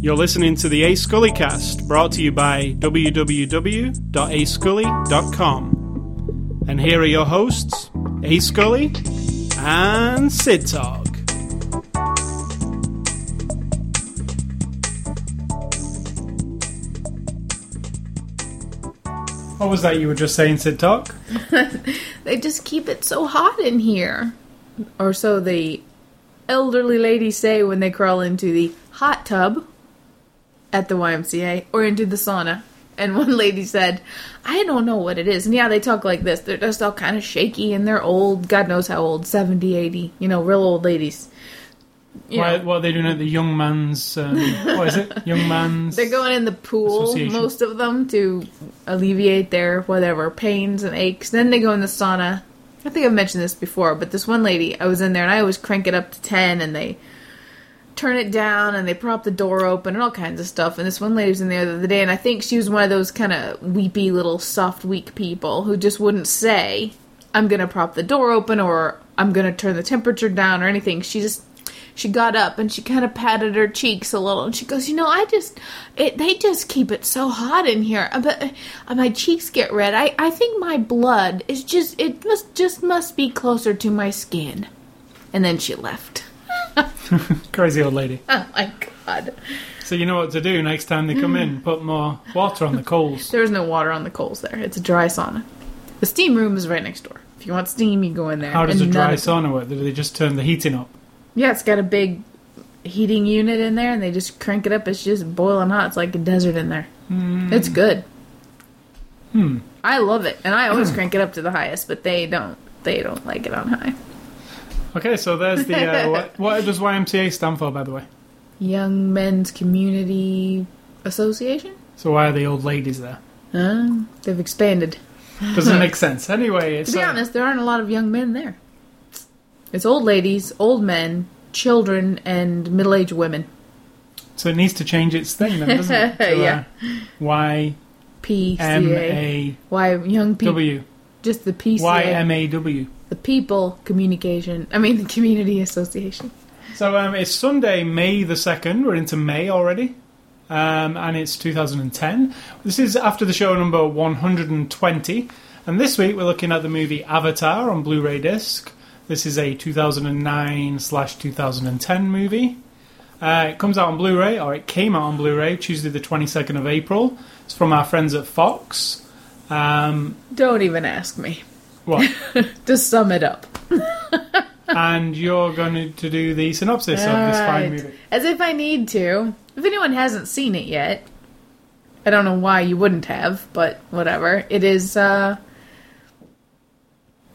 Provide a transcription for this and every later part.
You're listening to the A Scully cast, brought to you by www.ascully.com. And here are your hosts, A Scully and Sid Talk. What was that you were just saying, Sid Talk? They just keep it so hot in here. Or so the elderly ladies say when they crawl into the hot tub at the YMCA or into the sauna. And one lady said, I don't know what it is. And yeah, they talk like this. They're just all kind of shaky and they're old. God knows how old 70, 80. You know, real old ladies. You Why, know, what are they doing at the Young Man's? Um, what is it? Young Man's. they're going in the pool, most of them, to alleviate their whatever pains and aches. Then they go in the sauna. I think I've mentioned this before, but this one lady, I was in there and I always crank it up to 10 and they turn it down and they prop the door open and all kinds of stuff. And this one lady was in there the other day and I think she was one of those kind of weepy little soft, weak people who just wouldn't say, I'm going to prop the door open or I'm going to turn the temperature down or anything. She just she got up and she kind of patted her cheeks a little and she goes you know i just it, they just keep it so hot in here Uh, but uh, my cheeks get red i i think my blood is just it must just must be closer to my skin and then she left Crazy old lady. oh my god So you know what to do next time they come in. Put more water on the coals. there's no water on the coals there it's a dry sauna the steam room is right next door if you want steam you go in there How does a And dry none of- sauna work? Do they just turn the heating up? yeah it's got a big heating unit in there and they just crank it up it's just boiling hot it's like a desert in there It's good. Hmm. I love it, and I always crank it up to the highest, but they don't. They don't like it on high. Okay, so there's the. Uh, what, what does YMCA stand for, by the way? Young Men's Community Association. So why are the old ladies there? Uh, they've expanded. Doesn't make sense. Anyway, it's To be uh, honest, there aren't a lot of young men there. It's old ladies, old men, children, and middle-aged women. so it needs to change its thing, then, doesn't it? To, Yeah. Uh, y PCA. M A Why young people? W. Just the PCA. Y M A W. The People Communication. I mean, the Community Association. So um, it's Sunday, May the second. We're into May already, um, and it's 2010. This is after the show number 120, and this week we're looking at the movie Avatar on Blu-ray disc. This is a 2009 slash 2010 movie. Uh, it comes out on Blu-ray, or it came out on Blu-ray Tuesday the 22nd of April. It's from our friends at Fox. Um, Don't even ask me. What? To sum it up. and you're going to do the synopsis of this fine movie. As if I need to. If anyone hasn't seen it yet, I don't know why you wouldn't have, but whatever. It is uh,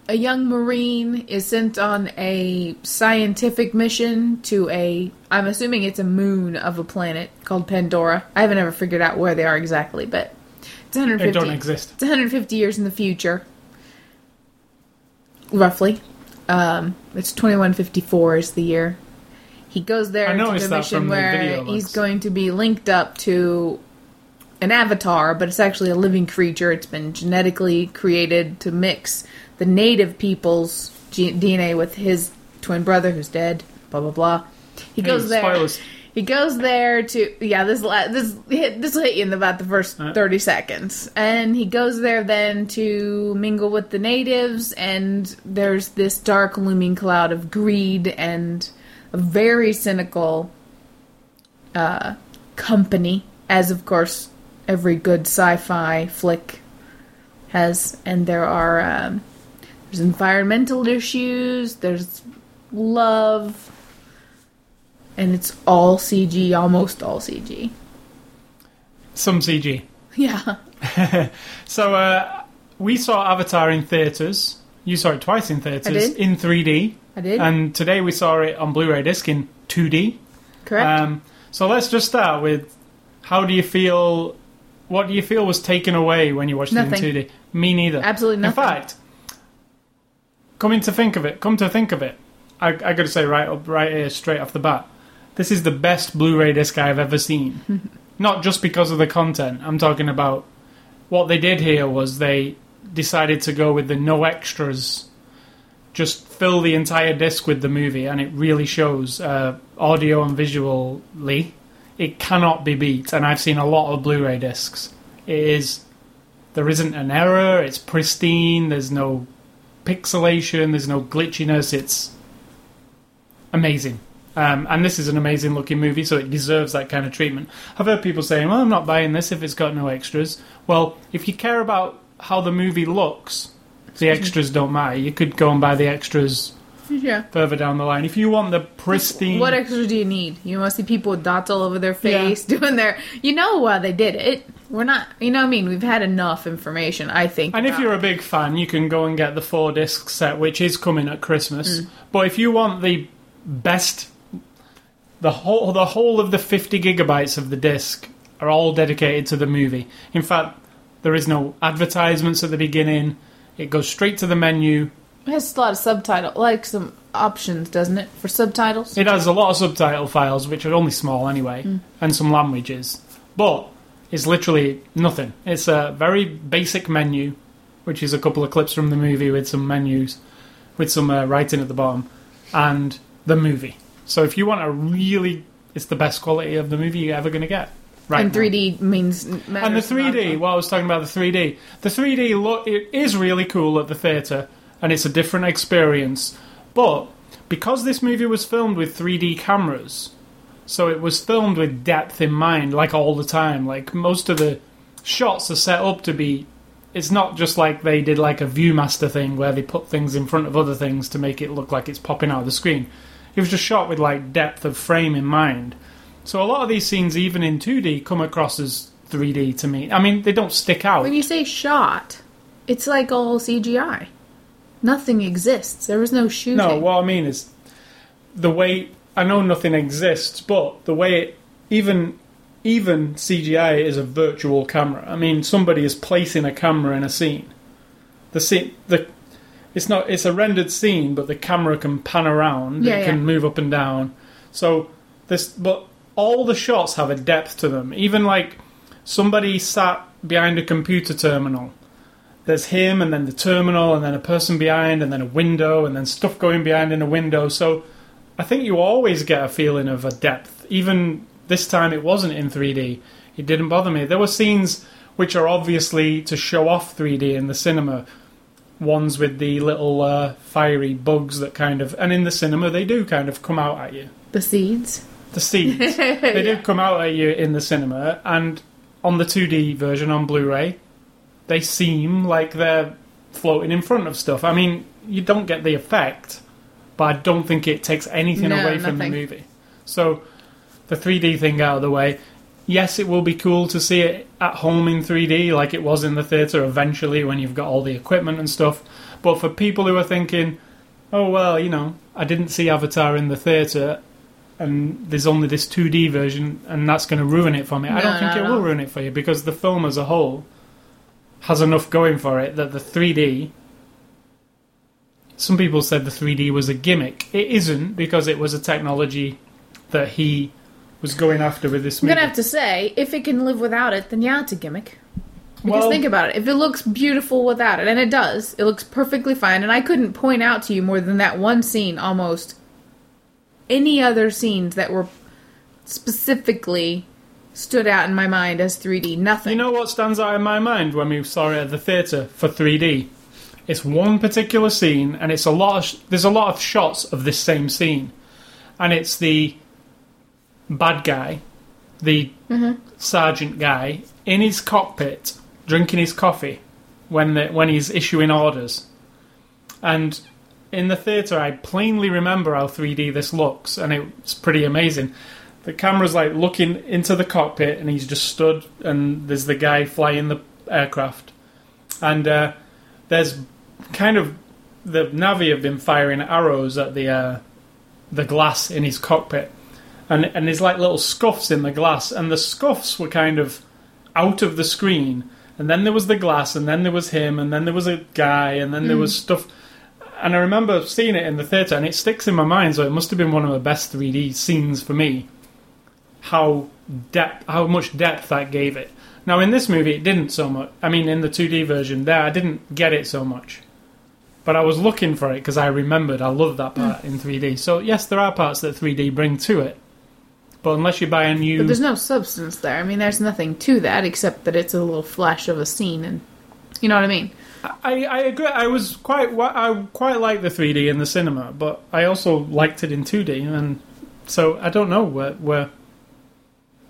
a young Marine is sent on a scientific mission to a. I'm assuming it's a moon of a planet called Pandora. I haven't ever figured out where they are exactly, but it's 150. It don't exist. It's 150 years in the future, roughly. Um, it's 2154 is the year. He goes there to the mission the where he's going to be linked up to an avatar, but it's actually a living creature. It's been genetically created to mix the native people's G- DNA with his twin brother who's dead. Blah blah blah. He goes there. spoilers. He goes there to yeah. This this hit this will hit you in about the first thirty seconds, and he goes there then to mingle with the natives, and there's this dark looming cloud of greed and a very cynical uh, company, as of course every good sci-fi flick has, and there are um, there's environmental issues, there's love and it's all CG, almost all CG. Some CG. Yeah. So uh, we saw Avatar in theaters. You saw it twice in theaters in 3D, I did. and today we saw it on Blu-ray disc in 2D. Correct. Um, so let's just start with how do you feel? What do you feel was taken away when you watched Nothing. it in 2D? Me neither. Absolutely nothing. In fact, coming to think of it, come to think of it, I, I got to say right up, right here, straight off the bat, this is the best Blu-ray disc I've ever seen. Not just because of the content. I'm talking about what they did here was they decided to go with the no extras, just fill the entire disc with the movie, and it really shows uh, audio and visually. it cannot be beat. And I've seen a lot of Blu-ray discs. It is there isn't an error. It's pristine. There's no pixelation. There's no glitchiness. It's amazing. Um, and this is an amazing looking movie, so it deserves that kind of treatment. I've heard people saying, "Well, I'm not buying this if it's got no extras." Well, if you care about how the movie looks, the extras don't matter. You could go and buy the extras Yeah. further down the line. If you want the pristine, What extra do you need? You want to see people with dots all over their face doing their. You know why they did it. We're not. You know what I mean? We've had enough information, I think. And if you're a big fan, you can go and get the four disc set, which is coming at Christmas. Mm. But if you want the best, the whole the whole of the 50 gigabytes of the disc are all dedicated to the movie. In fact, there is no advertisements at the beginning. It goes straight to the menu. It has a lot of subtitle, like some options, doesn't it, for subtitles? It has a lot of subtitle files, which are only small anyway, Mm. and some languages. But it's literally nothing. It's a very basic menu, which is a couple of clips from the movie with some menus, with some uh, writing at the bottom, and the movie. So if you want a really, it's the best quality of the movie you're ever going to get. Right and 3D means. And the matters a lot. 3D, well, I was talking about the 3D. The 3D look it is really cool at the theatre, and it's a different experience. But because this movie was filmed with 3D cameras, so it was filmed with depth in mind, like all the time. Like most of the shots are set up to be. It's not just like they did like a ViewMaster thing where they put things in front of other things to make it look like it's popping out of the screen. It was just shot with like depth of frame in mind. So a lot of these scenes, even in 2D, come across as 3D to me. I mean, they don't stick out. When you say shot, it's like all CGI. Nothing exists. There was no shooting. No, what I mean is the way I know nothing exists, but the way it even even CGI is a virtual camera. I mean, somebody is placing a camera in a scene. The scene the it's not it's a rendered scene, but the camera can pan around. Yeah, it can move up and down. So this, but all the shots have a depth to them. Even like somebody sat behind a computer terminal. There's him, and then the terminal, and then a person behind, and then a window, and then stuff going behind in a window. So I think you always get a feeling of a depth. Even this time, it wasn't in 3D. It didn't bother me. There were scenes which are obviously to show off 3D in the cinema. Ones with the little uh, fiery bugs that kind of, and in the cinema they do kind of come out at you. The seeds. The seeds they do come out at you in the cinema, and on the 2D version on Blu-ray, they seem like they're floating in front of stuff. I mean, you don't get the effect, but I don't think it takes anything No, away from the movie. So, the 3D thing out of the way. Yes, it will be cool to see it at home in 3D, like it was in the theatre eventually when you've got all the equipment and stuff. But for people who are thinking, oh well, you know, I didn't see Avatar in the theatre, and there's only this 2D version, and that's going to ruin it for me. I don't think no, it no. will ruin it for you because the film as a whole has enough going for it that the 3D. Some people said the 3D was a gimmick. It isn't because it was a technology that he was going after with this I'm movie. gonna have to say, if it can live without it, then yeah, it's a gimmick. Because Well- think about it. If it looks beautiful without it, and it does, it looks perfectly fine. And I couldn't point out to you more than that one scene almost any other scenes that were specifically stood out in my mind as 3D. Nothing. You know what stands out in my mind when we saw it at the theatre for 3D? It's one particular scene, and it's a lot. Of sh- there's a lot of shots of this same scene, and it's the bad guy, the sergeant guy, in his cockpit drinking his coffee when the, when he's issuing orders, and in the theatre, I plainly remember how 3D this looks, and it's pretty amazing. The camera's like looking into the cockpit, and he's just stood, and there's the guy flying the aircraft, and uh, there's kind of the Navi have been firing arrows at the uh, the glass in his cockpit, and and there's like little scuffs in the glass, and the scuffs were kind of out of the screen, and then there was the glass, and then there was him, and then there was a guy, and then there was hmm. stuff. And I remember seeing it in the theatre, and it sticks in my mind. So it must have been one of the best 3D scenes for me. How depth, how much depth that gave it. Now in this movie, it didn't so much. I mean, in the 2D version, there I didn't get it so much. But I was looking for it because I remembered I loved that part hmm. in 3D. So yes, there are parts that 3D bring to it, But unless you buy a new, But there's no substance there. I mean, there's nothing to that except that it's a little flash of a scene, and you know what I mean. I, I agree. I was quite I quite like the 3D in the cinema, but I also liked it in 2D, and so I don't know where, where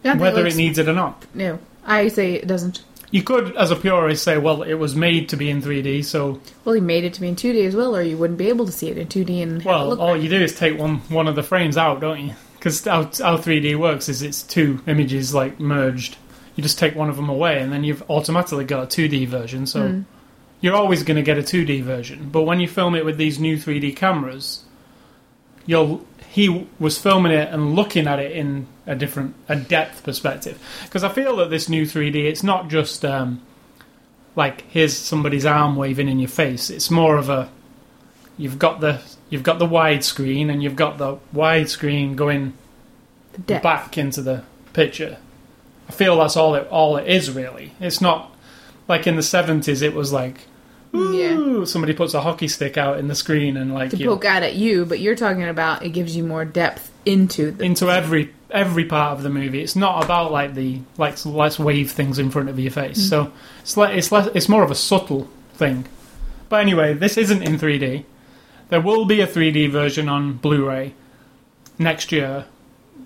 Yeah, I think whether looks- it needs it or not. No, I say it doesn't. You could, as a purist, say, well, it was made to be in 3D, so Well, he made it to be in 2D as well, or you wouldn't be able to see it in 2D and well, all right. you do is take one one of the frames out, don't you? Because how, how 3D works is it's two images like merged. You just take one of them away, and then you've automatically got a 2D version. So Hmm. you're always going to get a 2D version. But when you film it with these new 3D cameras, you'll he was filming it and looking at it in a different a depth perspective. Because I feel that this new 3D, it's not just um, like here's somebody's arm waving in your face. It's more of a you've got the you've got the widescreen and you've got the widescreen going depth. back into the picture. I feel that's all it all it is really. It's not like in the seventies. It was like, Yeah. ooh, somebody puts a hockey stick out in the screen and like to you poke out at you, but you're talking about it gives you more depth into the. into every every part of the movie. It's not about like the like let's wave things in front of your face. Mm. So it's like it's less, it's more of a subtle thing. But anyway, this isn't in 3D. There will be a 3D version on Blu-ray next year,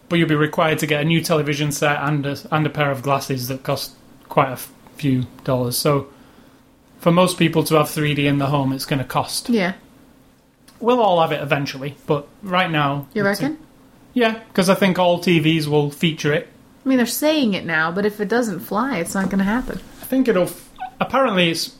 but you'll be required to get a new television set and a, and a pair of glasses that cost quite a f- few dollars. So for most people to have 3D in the home, it's going to cost. yeah, We'll all have it eventually, but right now, you reckon? yeah, because I think all TVs will feature it. I mean, they're saying it now, but if it doesn't fly, it's not going to happen. I think it'll. Apparently, it's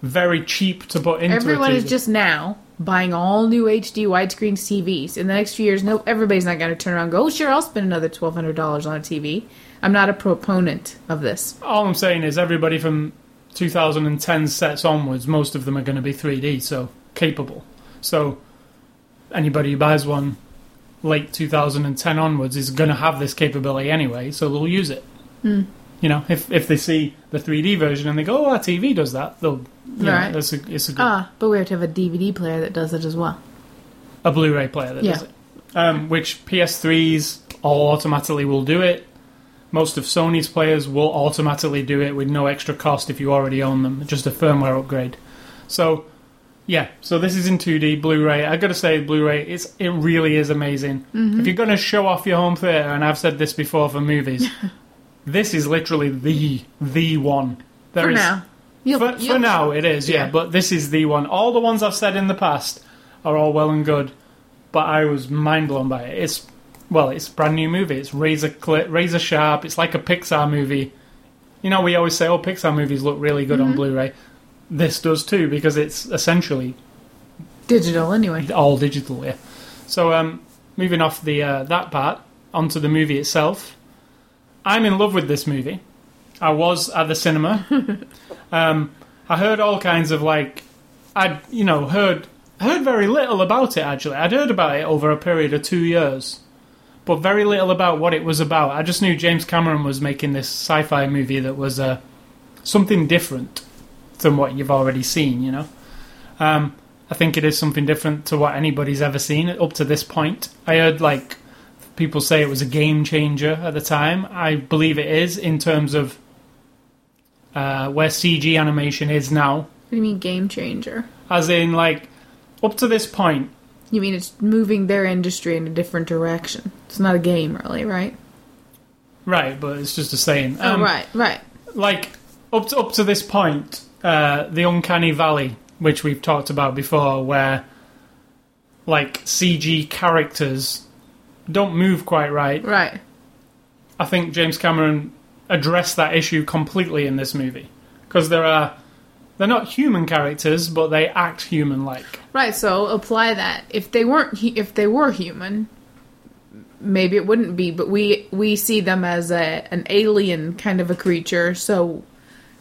very cheap to put into Everyone a is just now buying all new HD widescreen TVs. In the next few years, no, everybody's not going to turn around and go, "Oh, sure, I'll spend another twelve hundred dollars on a TV." I'm not a proponent of this. All I'm saying is everybody from 2010 sets onwards, most of them are going to be 3D, so capable. So anybody who buys one late 2010 onwards is going to have this capability anyway, so they'll use it. Hmm. You know, if if they see the 3D version and they go, "Oh, our TV does that," they'll. You know, Right. it's a, it's a good Ah, but we have to have a DVD player that does it as well. a Blu-ray player that Yeah. does it. Um, which PS3s all automatically will do it. Most of Sony's players will automatically do it with no extra cost if you already own them, just a firmware upgrade. So, yeah, so this is in 2D Blu-ray. I gotta say, Blu-ray, it's it really is amazing. Mm-hmm. If you're gonna show off your home theater, and I've said this before for movies, this is literally the the one. There for is- now, You'll- for, for you'll- now, it is, yeah. Yeah. But this is the one. All the ones I've said in the past are all well and good, but I was mind blown by it. It's well, it's a brand new movie. It's razor razor sharp. It's like a Pixar movie. You know, we always say, "Oh, Pixar movies look really good Mm-hmm. on Blu-ray." This does too because it's essentially digital anyway. all digital. Yeah. So, um, moving off the uh, that part onto the movie itself, I'm in love with this movie. I was at the cinema. um, I heard all kinds of like, I you know heard heard very little about it actually. I'd heard about it over a period of two years, but very little about what it was about. I just knew James Cameron was making this sci-fi movie that was uh, something different than what you've already seen. You know. Um, I think it is something different to what anybody's ever seen up to this point. I heard like people say it was a game changer at the time. I believe it is in terms of uh, where CG animation is now. What do you mean game changer? As in, like, up to this point, You mean it's moving their industry in a different direction? It's not a game, really, right? right? But it's just a saying. oh, Um, right, right. Like up to, up to this point, uh, the uncanny valley, which we've talked about before, where like CG characters don't move quite right. Right. I think James Cameron addressed that issue completely in this movie because there are they're not human characters, but they act human-like. Right, so apply that. If they weren't if they were human, maybe it wouldn't be, but we we see them as a an alien kind of a creature, so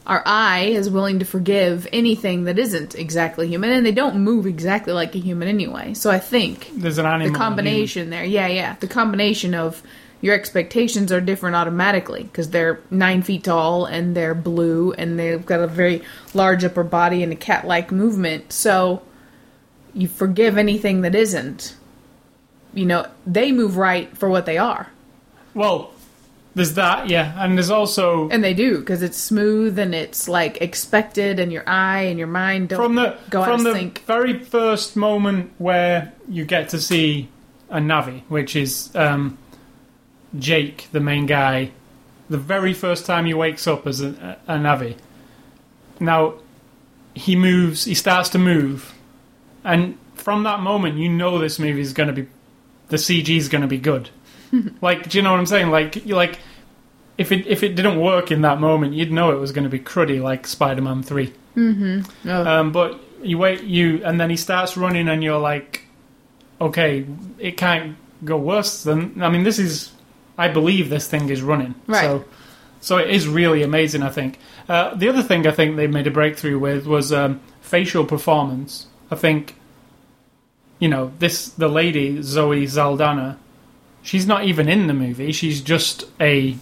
our eye is willing to forgive anything that isn't exactly human and they don't move exactly like a human anyway. So I think There's an animal. the combination there. Yeah, yeah. The combination of your expectations are different automatically because they're nine feet tall and they're blue and they've got a very large upper body and a cat like movement. So you forgive anything that isn't. You know, they move right for what they are. well, there's that, yeah, and there's also And they do because it's smooth and it's like expected, and your eye and your mind don't from the go out from of the sync. very first moment where you get to see a Navi, which is um, Jake, the main guy, the very first time he wakes up as a, a Navi. Now he moves, he starts to move, and from that moment, you know this movie is going to be the CG is going to be good. like, do you know what I'm saying? Like, you like if it if it didn't work in that moment, you'd know it was going to be cruddy, like Spider-Man Three. Oh. Um, but you wait, you and then he starts running, and you're like, okay, it can't go worse than. I mean, this is. I believe this thing is running. Right. So, so it is really amazing. I think. Uh, the other thing I think they made a breakthrough with was um, facial performance. I think. You know, this the lady Zoe Saldana. She's not even in the movie. She's just a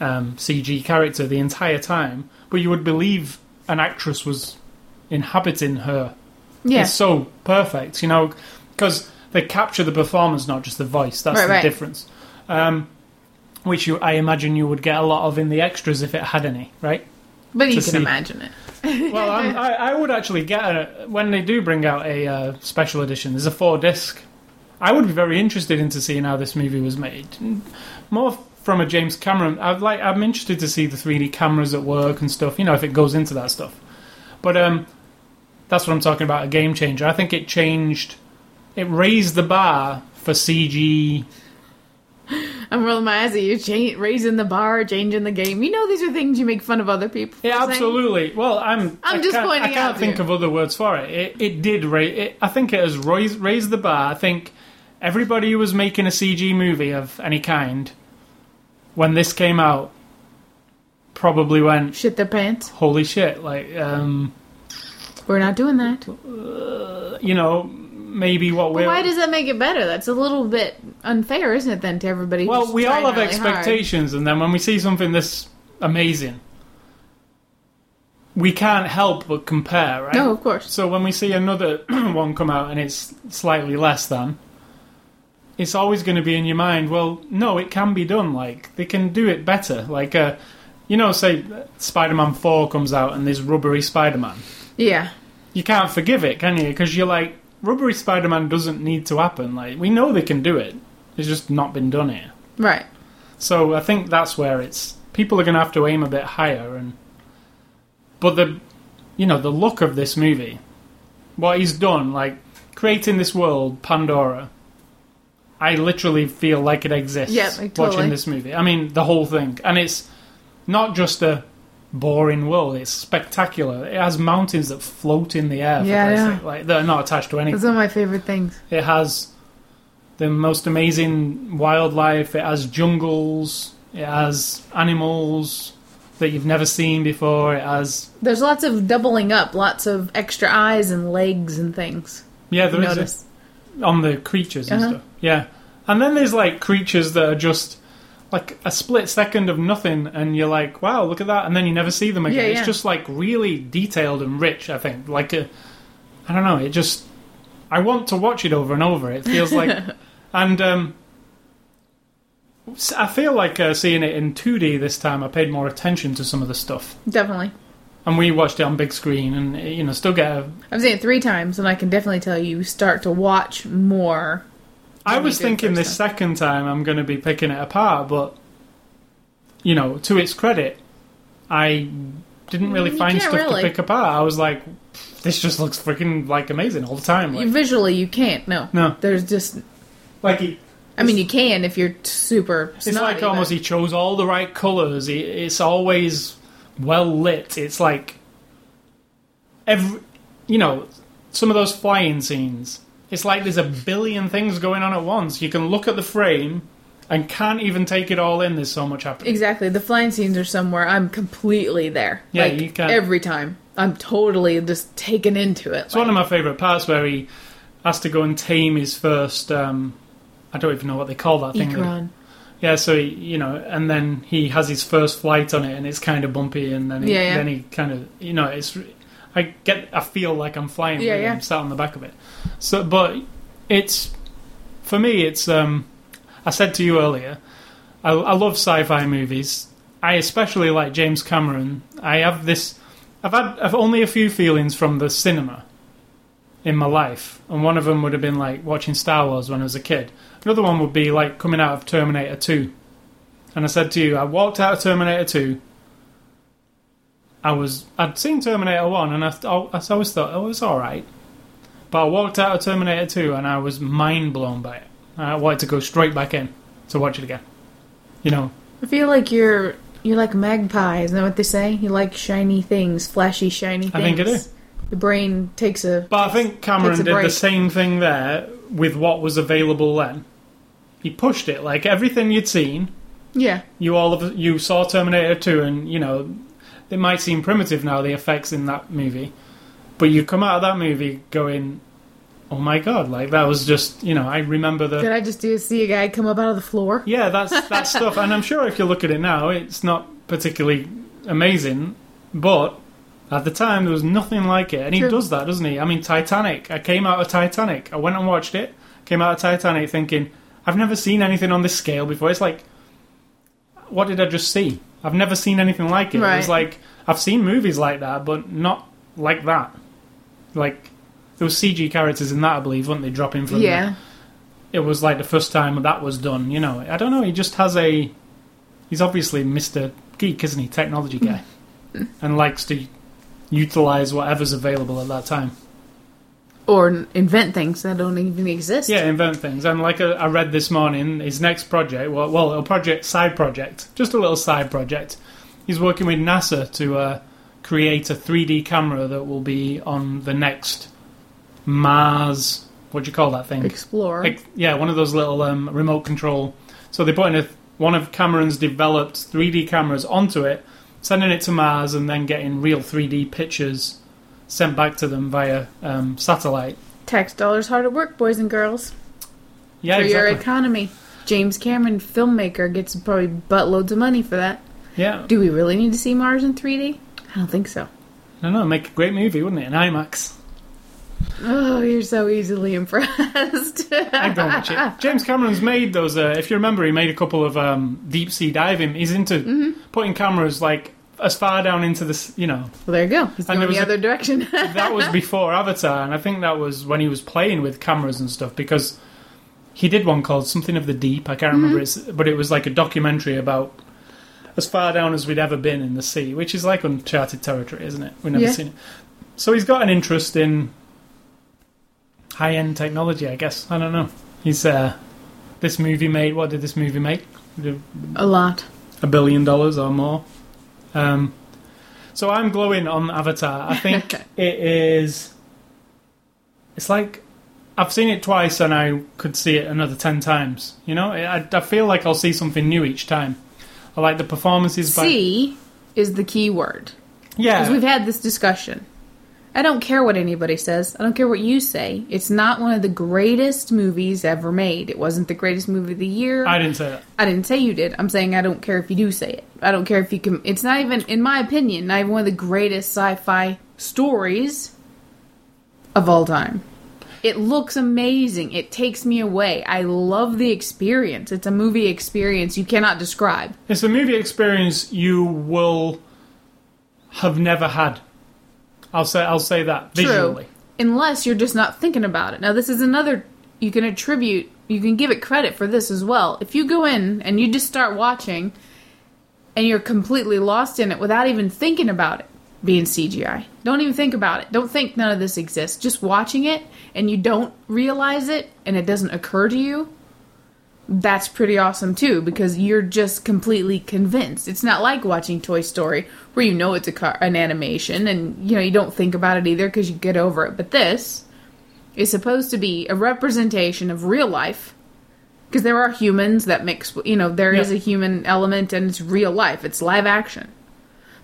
um, CG character the entire time. But you would believe an actress was inhabiting her. yeah, It's so perfect, you know, because they capture the performance, not just the voice. That's Right, the right. difference. Um, which you, I imagine you would get a lot of in the extras if it had any, right? but you to can see. imagine it. Well, I, I would actually get a, when they do bring out a uh, special edition. There's a four disc. I would be very interested into seeing how this movie was made. More from a James Cameron. I'd like. I'm interested to see the 3D cameras at work and stuff. You know, if it goes into that stuff. But um, that's what I'm talking about. A game changer. I think it changed. It raised the bar for CG. I'm rolling my eyes at you, cha- raising the bar, changing the game. You know, these are things you make fun of other people. for Yeah, saying. absolutely. Well, I'm. I'm I just pointing I can't out think here. of other words for it. It, it did raise. I think it has raised, raised the bar. I think everybody who was making a CG movie of any kind, when this came out, probably went, Shit their pants. "Holy shit!" Like, um, We're not doing that. you know, maybe what we're. why does that make it better? That's a little bit unfair, isn't it? Then to everybody. well, we all have really hard? expectations, and then when we see something this amazing, we can't help but compare, right? No, of course. So when we see another one come out and it's slightly less than, it's always going to be in your mind. Well, no, it can be done. Like they can do it better. Like, uh, you know, say Spider-Man Four comes out and there's rubbery Spider-Man. Yeah. You can't forgive it, can you? Because you're like, rubbery Spider-Man doesn't need to happen. Like we know they can do it. It's just not been done here. Right. So I think that's where it's people are going to have to aim a bit higher and but the you know the look of this movie what he's done like creating this world Pandora I literally feel like it exists Yeah, like, totally. watching this movie I mean the whole thing and it's not just a boring world it's spectacular it has mountains that float in the air for Yeah, yeah. like they're not attached to anything one of my favorite things. it has the most amazing wildlife. It has jungles. It has animals that you've never seen before. It has There's lots of doubling up, lots of extra eyes and legs and things. yeah, there is notice? on the creatures and Uh-huh. stuff. Yeah, and then there's like creatures that are just like a split second of nothing, and you're like, wow, look at that, and then you never see them again. Yeah, It's just like really detailed and rich. I think like a, I don't know. It just I want to watch it over and over. It feels like, and um, I feel like uh, seeing it in 2D this time. I paid more attention to some of the stuff, Definitely. and we watched it on big screen, and you know, still get. A, I've seen it three times, and I can definitely tell you start to watch more. I was thinking this second time I'm going to be picking it apart, but you know, to its credit, I didn't really mm, You find stuff really. to pick apart. I was like, this just looks freaking like amazing all the time. Like, Visually, you can't. No. no, There's just. like he, I mean, you can if you're super. it's like almost he chose all the right colors. It's always well lit. It's like every, you know, some of those flying scenes. It's like there's a billion things going on at once. You can look at the frame and can't even take it all in. There's so much happening. Exactly. The flying scenes are somewhere I'm completely there. Yeah, like, you can- Every time. I'm totally just taken into it. It's one of my favourite parts where he has to go and tame his first. Um, I don't even know what they call that thing. Ikran. Yeah, so he, you know, and then he has his first flight on it, and it's kind of bumpy, and then he, Yeah, yeah. then he kind of, you know, it's. I get, I feel like I'm flying Yeah, yeah. him, sat on the back of it. So, but it's for me, it's. um I said to you earlier, I, I love sci-fi movies. I especially like James Cameron. I have this. I've had I've only a few feelings from the cinema in my life, and one of them would have been like watching Star Wars when I was a kid. Another one would be like coming out of Terminator Two. And I said to you, I walked out of Terminator Two. I was I'd seen Terminator One, and I, I always thought oh, it was all right. But I walked out of Terminator Two, and I was mind blown by it. I wanted to go straight back in to watch it again. You know, I feel like you're you're like magpie. Isn't that what they say? You like shiny things, flashy, shiny things. I think it is. The brain takes a. But I think Cameron did the same thing there with what was available then. He pushed it like everything you'd seen. Yeah. You all of you saw Terminator Two, and you know it might seem primitive now the effects in that movie, but you come out of that movie going, "Oh my god!" Like that was just you know I remember the Did I just do see a guy come up out of the floor? yeah that's that stuff, and I'm sure if you look at it now, it's not particularly amazing, but at the time there was nothing like it, and he does that, doesn't he? I mean, Titanic. I came out of Titanic. I went and watched it. Came out of Titanic thinking I've never seen anything on this scale before. It's like, what did I just see? I've never seen anything like it. It was like I've seen movies like that, but not like that. Like there was CG characters in that, I believe, weren't they? Dropping from the- Yeah. it was like the first time that was done. You know, I don't know. He just has a. He's obviously Mister Geek, isn't he? Technology guy, mm. and likes to utilize whatever's available at that time. Or invent things that don't even exist. Yeah, invent things. And like I I read this morning, his next project, well, well, a project side project, just a little side project. He's working with NASA to uh, create a 3D camera that will be on the next Mars. What do you call that thing? Explorer. Like, yeah, one of those little um, remote control. So they put in a, one of Cameron's developed 3D cameras onto it, sending it to Mars, and then getting real 3D pictures sent back to them via um, satellite. Tax dollars hard at work, boys and girls. Yeah, for your economy. James Cameron, filmmaker, gets probably buttloads of money for that. yeah, Do we really need to see Mars in 3D? I don't think so. I don't know, make a great movie, wouldn't it? An IMAX. Oh, you're so easily impressed. I'd go watch it. James Cameron's made those. Uh, if you remember, he made a couple of um, deep sea diving. He's into Mm-hmm. putting cameras like as far down into this, you know, Well, there you go. He's going the a- other direction. that was before Avatar, and I think that was when he was playing with cameras and stuff because he did one called something of the deep. I can't remember it's, but it was like a documentary about as far down as we'd ever been in the sea, which is like uncharted territory, isn't it? We've never Yeah. seen it. So he's got an interest in high end technology, I guess. I don't know. He's uh, this movie made. What did this movie make? a lot. a billion dollars or more. Um, so I'm glowing on Avatar. I think it is. It's like I've seen it twice, and I could see it another ten times. You know, I, I feel like I'll see something new each time. I like the performances. by See is the key word. Yeah, Because we've had this discussion. I don't care what anybody says. I don't care what you say. It's not one of the greatest movies ever made. It wasn't the greatest movie of the year. I didn't say that. I didn't say you did. I'm saying I don't care if you do say it. I don't care if you can. It's not even, in my opinion, not even one of the greatest sci-fi stories of all time. It looks amazing. It takes me away. I love the experience. It's a movie experience you cannot describe. It's a movie experience you will have never had. I'll say I'll say that visually. True. Unless you're just not thinking about it. Now, this is another. You can attribute. You can give it credit for this as well. If you go in and you just start watching, and you're completely lost in it without even thinking about it being CGI. Don't even think about it. Don't think none of this exists. Just watching it and you don't realize it and it doesn't occur to you. That's pretty awesome too because you're just completely convinced. It's not like watching Toy Story where you know it's a car, an animation and you know you don't think about it either because you get over it. But this is supposed to be a representation of real life because there are humans that mix. You know there is Yeah. a human element and it's real life. It's live action.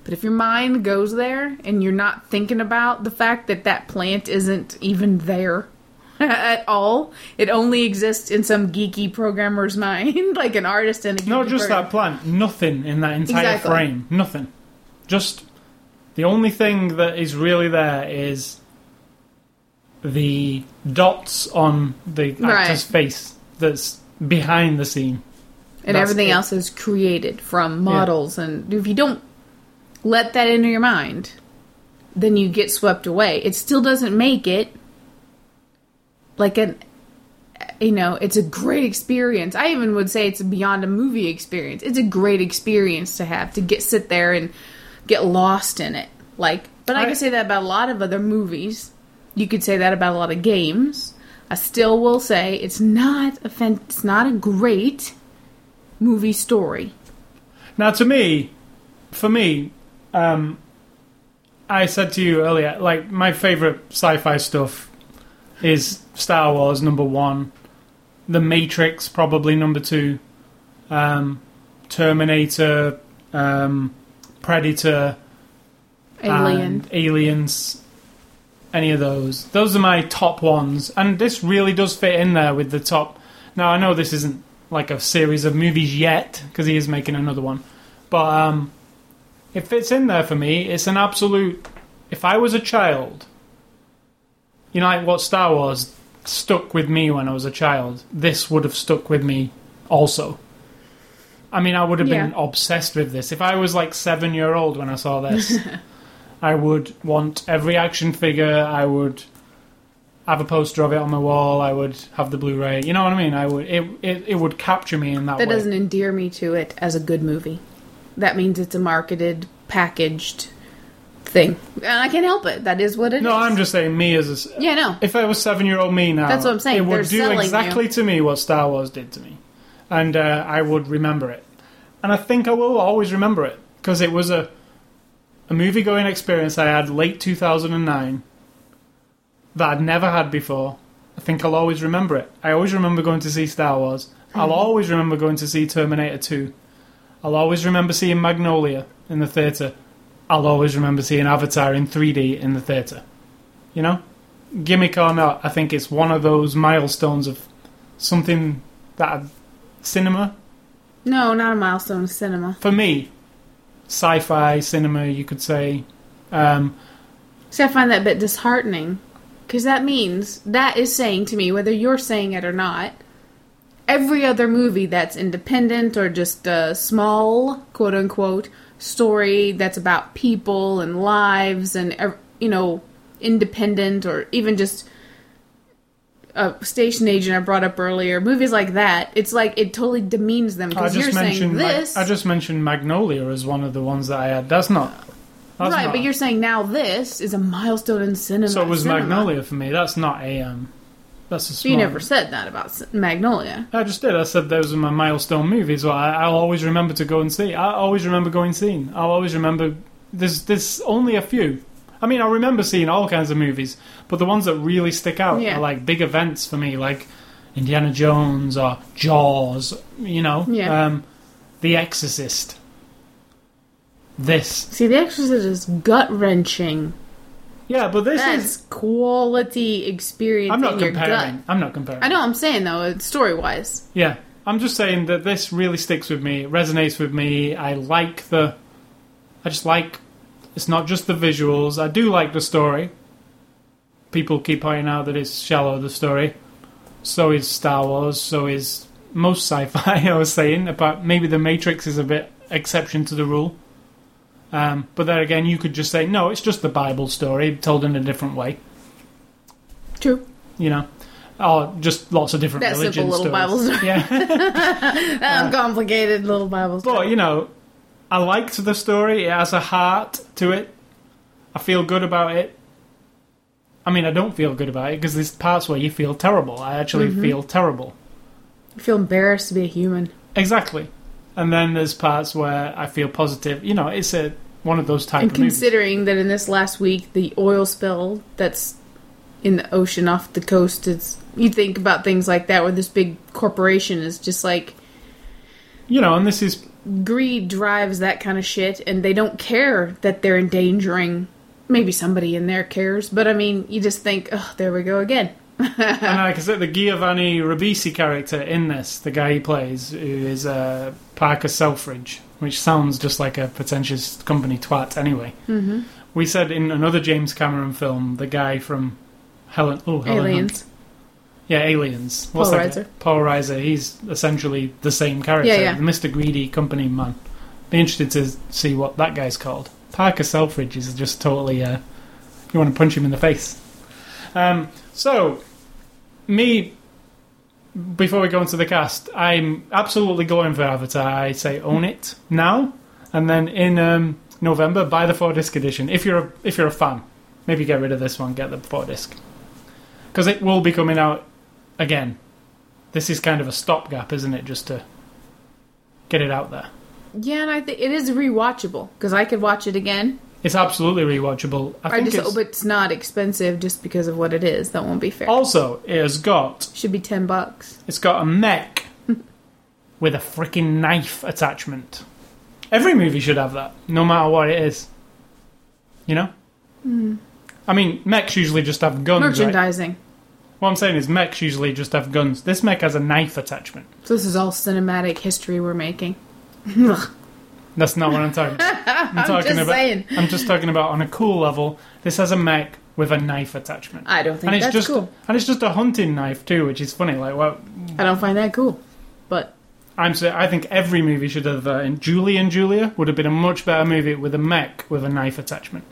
But if your mind goes there and you're not thinking about the fact that that plant isn't even there at all, it only exists in some geeky programmer's mind, like an artist and a Not just program- that plant, nothing in that entire Exactly. frame. Nothing. Just the only thing that is really there is the dots on the Right. actor's face that's behind the scene. and That's everything it. else is created from models. And if you don't let that into your mind, then you get swept away. It still doesn't make it like an you know, it's a great experience. I even would say it's beyond a movie experience. It's a great experience to have to get sit there and get lost in it. Like, but I, I- can say that about a lot of other movies. You could say that about a lot of games. I still will say it's not a fan- it's not a great movie story. Now, to me, for me, um, I said to you earlier, like my favorite sci-fi stuff is Star Wars number one, The Matrix probably number two, um, Terminator, um, Predator, Alien. Aliens. Any of those? Those are my top ones, and this really does fit in there with the top. Now I know this isn't like a series of movies yet because he is making another one, but um, it fits in there for me. It's an absolute. If I was a child, you know, like what Star Wars stuck with me when I was a child, this would have stuck with me also. I mean, I would have been Yeah. obsessed with this. If I was like seven year old when I saw this, I would want every action figure. I would have a poster of it on my wall. I would have the Blu-ray. You know what I mean? I would. It it, it would capture me in that, that way. doesn't endear me to it as a good movie. That means it's a marketed, packaged thing. And I can't help it. That is what it is. No, I'm just saying me as a. Yeah, no. If I was seven-year-old me now, That's what I'm saying. It would They're do selling exactly to me what Star Wars did to me, and uh, I would remember it. And I think I will always remember it because it was a a movie-going experience I had late 2009 that I'd never had before. I think I'll always remember it. I always remember going to see Star Wars. I'll always remember going to see Terminator 2. I'll always remember seeing Magnolia in the theatre. I'll always remember seeing Avatar in 3D in the theatre. You know? Gimmick or not, I think it's one of those milestones of something that cinema, No, not a milestone of cinema. for me, sci fi cinema, you could say. Um, See, I find that a bit disheartening. Because that means, that is saying to me, whether you're saying it or not, every other movie that's independent or just a small, quote unquote, story that's about people and lives and, you know, independent or even just a station agent I brought up earlier, movies like that, it's like it totally demeans them because you're just saying Mag- this. I just mentioned Magnolia as one of the ones that I had. That's not. That's right, not- but you're saying now this is a milestone in cinema. So it was cinema. Magnolia for me. That's not a. Um, that's a you never said that about Magnolia. I just did. I said those are my milestone movies. Well, I, I'll always remember to go and see. I always remember going seeing. I'll always remember. There's there's only a few. I mean, I remember seeing all kinds of movies, but the ones that really stick out Yeah. are like big events for me, like Indiana Jones or Jaws. You know, Yeah. um, The Exorcist. This, See, The Exorcist is gut wrenching. Yeah, but this That's is. quality experience I'm not in your comparing. gut. I'm not comparing. I know. I'm saying though, story wise. Yeah, I'm just saying that this really sticks with me, it resonates with me. I like the. I just like. It's not just the visuals. I do like the story. People keep pointing out that it's shallow, the story. So is Star Wars, so is most sci fi, I was saying. But maybe The Matrix is a bit exception to the rule. Um, but then again, you could just say, no, it's just the Bible story told in a different way. True. You know? Or just lots of different That religion simple little stories. Bible story. Yeah. That uncomplicated little Bible story. But you know, I liked the story. It has a heart to it. I feel good about it. I mean, I don't feel good about it because there's parts where you feel terrible. I actually Mm-hmm. feel terrible. I feel embarrassed to be a human. Exactly. And then there's parts where I feel positive. You know, it's a one of those type And of movies. considering that in this last week, the oil spill that's in the ocean off the coast, it's you think about things like that where this big corporation is just like You know, and this is greed drives that kind of shit and they don't care that they're endangering. Maybe somebody in there cares but i mean you just think oh there we go again. And like I said, the Giovanni Ribisi character in this, the guy he plays, who is uh, Parker Selfridge, which sounds just like a pretentious company twat anyway. Mm-hmm. We said in another James Cameron film, the guy from Helen, oh, Helen Hunt. aliens Yeah, Aliens. What's Paul that? guy? Paul Reiser. He's essentially the same character, Yeah, yeah. the Mr. Greedy company man. Be interested to see what that guy's called. Parker Selfridge is just totally. Uh, you want to punch him in the face. Um, so, me. Before we go into the cast, I'm absolutely going for Avatar. I say own it now, and then in um, November buy the four disc edition. If you're a, if you're a fan, maybe get rid of this one, get the four disc because it will be coming out again. This is kind of a stopgap, isn't it? Just to get it out there. Yeah, and I think it is rewatchable because I could watch it again. It's absolutely rewatchable. I I, think just it's, hope it's not expensive just because of what it is. That won't be fair. also it has got Should be ten bucks. it's got a mech with a freaking knife attachment. Every movie should have that, no matter what it is. You know. Hmm. I mean, mechs usually just have guns. Right? Merchandising. What I'm saying is, mechs usually just have guns. This mech has a knife attachment. So this is all cinematic history we're making. That's not what I'm talking about. I'm, talking just about. saying. I'm just talking about on a cool level. This has a mech with a knife attachment, I don't think and it's that's just cool. and it's just a hunting knife too, which is funny. Like, well, I don't find that cool. But I'm say I think every movie should have. Uh, and Julie and Julia would have been a much better movie with a mech with a knife attachment,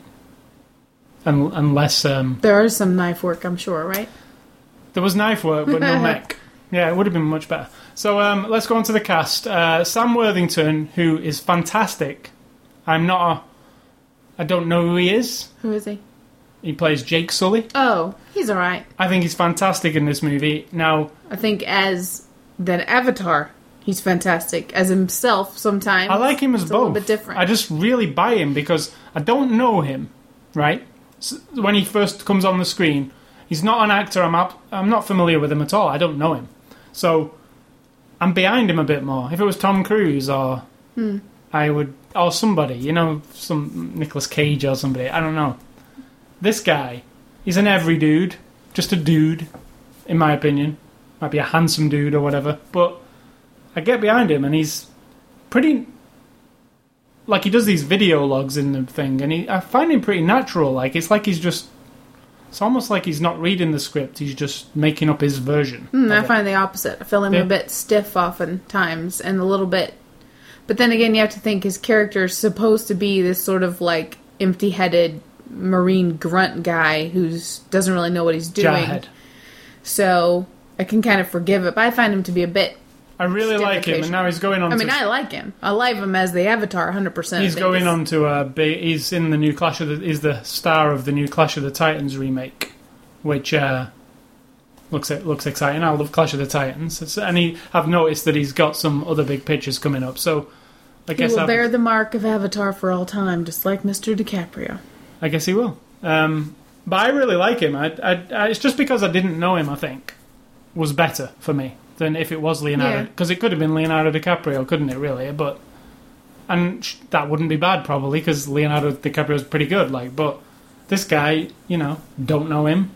and unless um, there is some knife work, I'm sure, right? there was knife work but no mech. Yeah, it would have been much better. So um, let's go on to the cast. Uh, Sam Worthington, who is fantastic. I'm not. A, I don't know who he is. Who is he? He plays Jake Sully. Oh, he's all right. I think he's fantastic in this movie. Now, I think as the Avatar, he's fantastic. As himself, sometimes I like him as it's both. a little bit different. I just really buy him because I don't know him, right? S when he first comes on the screen, he's not an actor. I'm up, I'm not familiar with him at all. I don't know him, so I'm behind him a bit more. If it was Tom Cruise or Hmm. I would or somebody, you know, some Nicolas Cage or somebody. I don't know. This guy, he's an every dude, just a dude, in my opinion. Might be a handsome dude or whatever, but I get behind him and he's pretty like he does these video logs in the thing and he I find him pretty natural like it's like he's just it's almost like he's not reading the script he's just making up his version hmm, of I it. find the opposite. I feel him Yeah. a bit stiff oftentimes and a little bit. But then again, you have to think his character is supposed to be this sort of like empty headed marine grunt guy who doesn't really know what he's doing. Jarhead. So I can kind of forgive it. But I find him to be a bit. I really like him and now he's going on I to mean, I like him. I like him as the Avatar 100%. he's going on to uh be, he's in the new Clash of the he's the star of the new Clash of the Titans remake which uh looks looks exciting I love Clash of the Titans It's- and he I've noticed that he's got some other big pictures coming up so I guess He will I've- bear the mark of Avatar for all time, just like Mr. DiCaprio. I guess he will. Um, but I really like him. I, I, I, it's just because I didn't know him. I think was better for me than if it was Leonardo. Yeah. Because it could have been Leonardo DiCaprio, couldn't it? Really, but and that wouldn't be bad probably because Leonardo DiCaprio is pretty good. Like, but this guy, you know, don't know him,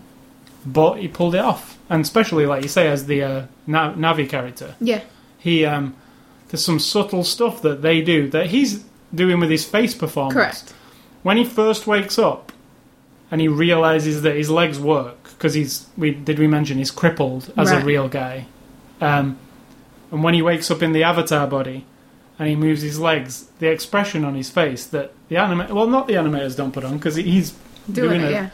but he pulled it off. And especially like you say, as the uh, Na- Navi character, Yeah. he um, there's some subtle stuff that they do that he's doing with his face performance Correct. when he first wakes up and he realizes that his legs work because he's we did we mention he's crippled as Right. a real guy um, and when he wakes up in the avatar body and he moves his legs the expression on his face that the anima well not the animators don't put on because he's Doing, doing, it, it yeah.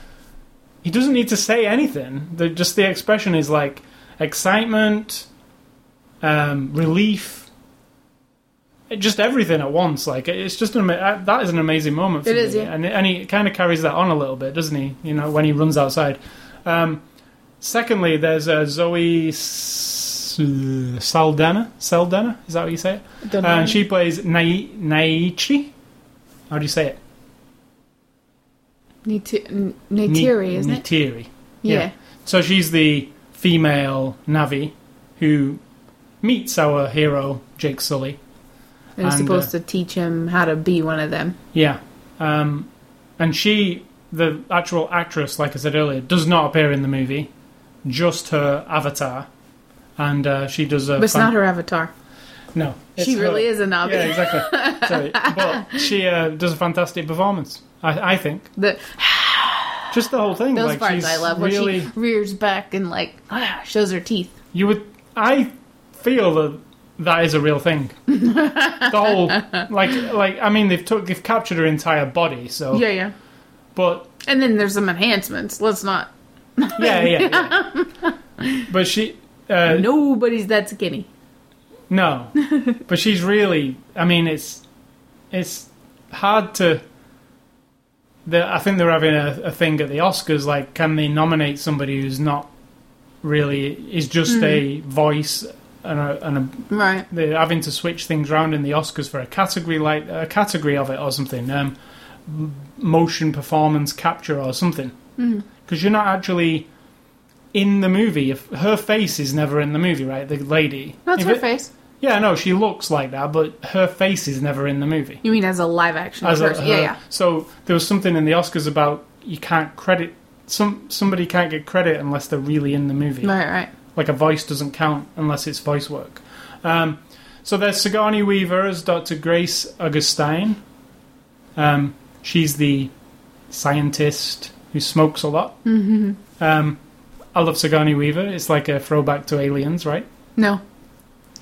he doesn't need to say anything the, just the expression is like excitement um, relief just everything at once like it's just an, ama- that is an amazing moment for It is, me. yeah. and, and he kind of carries that on a little bit doesn't he you know when he runs outside um, secondly there's uh, Zoe Saldana Saldana is that what you say it Don't know. and she plays Nai- Naichi how do you say it Nati- N- isn't it? Neytiri. Yeah. yeah. So she's the female Navi who meets our hero Jake Sully. And is And, supposed uh, to teach him how to be one of them. Yeah, um, and she, the actual actress, like I said earlier, does not appear in the movie. Just her avatar, and uh, she does a. But it's fan- not her avatar. No, she really is a Navi. Yeah, exactly. Sorry. But she uh, does a fantastic performance. I, I think. The just the whole thing. Those like parts I love where really. she rears back and like shows her teeth. You would. I feel that that is a real thing. the whole like like I mean they've took they've captured her entire body. So Yeah, yeah. but And then there's some enhancements. Let's not. yeah yeah. yeah. but she. Uh, Nobody's that skinny. No, but she's really. I mean, it's it's hard to. The, I think they're having a, a thing at the Oscars. Like, can they nominate somebody who's not really is just a voice and a, and a Right. they're having to switch things around in the Oscars for a category like a category of it or something, um, motion performance capture or something. Because you're not actually in the movie. If her face is never in the movie, right? The lady. That's If her it- face. Yeah, no, she looks like that, but her face is never in the movie. You mean as a live action As a- her- yeah, yeah. So there was something in the Oscars about you can't credit some somebody can't get credit unless they're really in the movie Right, right. like a voice doesn't count unless it's voice work. Um, so there's Sigourney Weaver as Dr. Grace Augustine. Um, she's the scientist who smokes a lot. Mm-hmm. Um, I love Sigourney Weaver. It's like a throwback to Aliens, right? No,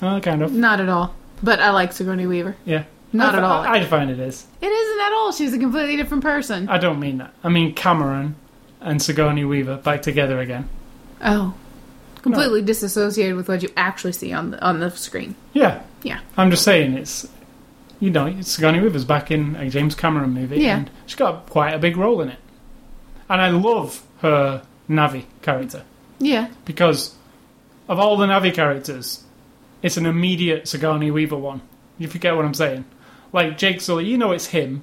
Uh, kind of. not at all. But I like Sigourney Weaver. Yeah. Not I, at all. I, I find it is. It isn't at all. She's a completely different person. I don't mean that. I mean Cameron and Sigourney Weaver back together again. Oh, completely disassociated with what you actually see on the on the screen. Yeah. Yeah. I'm just saying it's you know, Sigourney Weaver's back in a James Cameron movie Yeah. and she's got quite a big role in it. And I love her Navi character Yeah, because of all the Navi characters, it's an immediate Sigourney Weaver one. If you get what I'm saying. Like Jake Sully, you know it's him.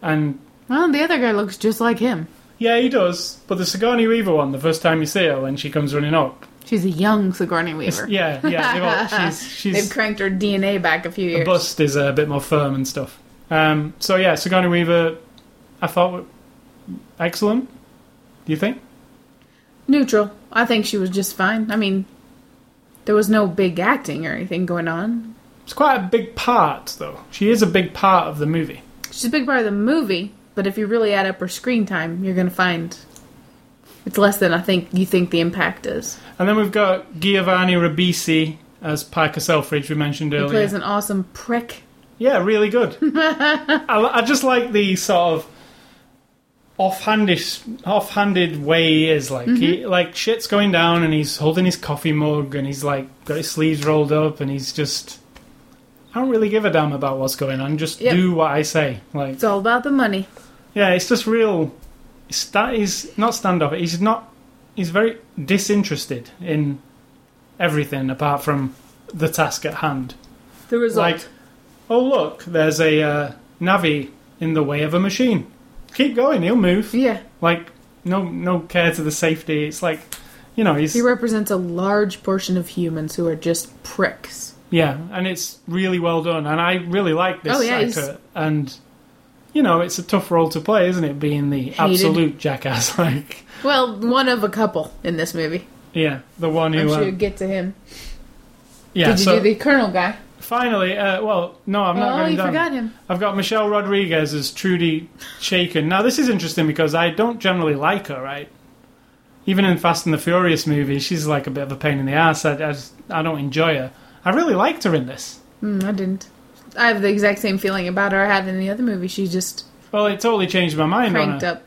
And well, the other guy looks just like him. yeah, he does. But the Sigourney Weaver one, the first time you see her when she comes running up, She's a young Sigourney it's- Weaver. yeah, yeah, they've all, she's she's They've cranked her DNA back a few The years. bust is a bit more firm and stuff. Um, so yeah, Sigourney Weaver, I thought excellent. Do you think? Neutral. I think she was just fine. I mean, there was no big acting or anything going on. It's quite a big part, though. She is a big part of the movie. She's a big part of the movie, but if you really add up her screen time, you're gonna find it's less than I think you think the impact is. And then we've got Giovanni Ribisi as Parker Selfridge, we mentioned earlier. He plays an awesome prick. Yeah, really good. I, I just like the sort of offhandish, offhanded way he is. Like he, like shit's going down, and he's holding his coffee mug, and he's like got his sleeves rolled up, and he's just. I don't really give a damn about what's going on. Just Yep. do what I say. Like, It's all about the money. yeah, it's just real. Sta- he's not standoff. He's not. He's very disinterested in everything apart from the task at hand. The result. Like, oh look, there's a uh, Navi in the way of a machine. Keep going, he'll move. yeah, Like, no, no care to the safety. It's like, you know, he's he represents a large portion of humans who are just pricks. yeah, and it's really well done. And I really like this Oh, yeah, actor. And you know, it's a tough role to play, isn't it? Being the absolute jackass, like, Well, one of a couple in this movie. yeah, the one I'm who, sure uh, you get to him. yeah. Did you so do the Colonel guy? Finally, uh, well, no, I'm not oh, going you down. forgot him. I've got Michelle Rodriguez as Trudy Chacón. Now, this is interesting because I don't generally like her, right? Even in Fast and the Furious movies, she's like a bit of a pain in the ass. I, I, just, I don't enjoy her. I really liked her in this. Hmm, I didn't. I have the exact same feeling about her I had in the other movie. She's just Well, it totally changed my mind on cranked her. up.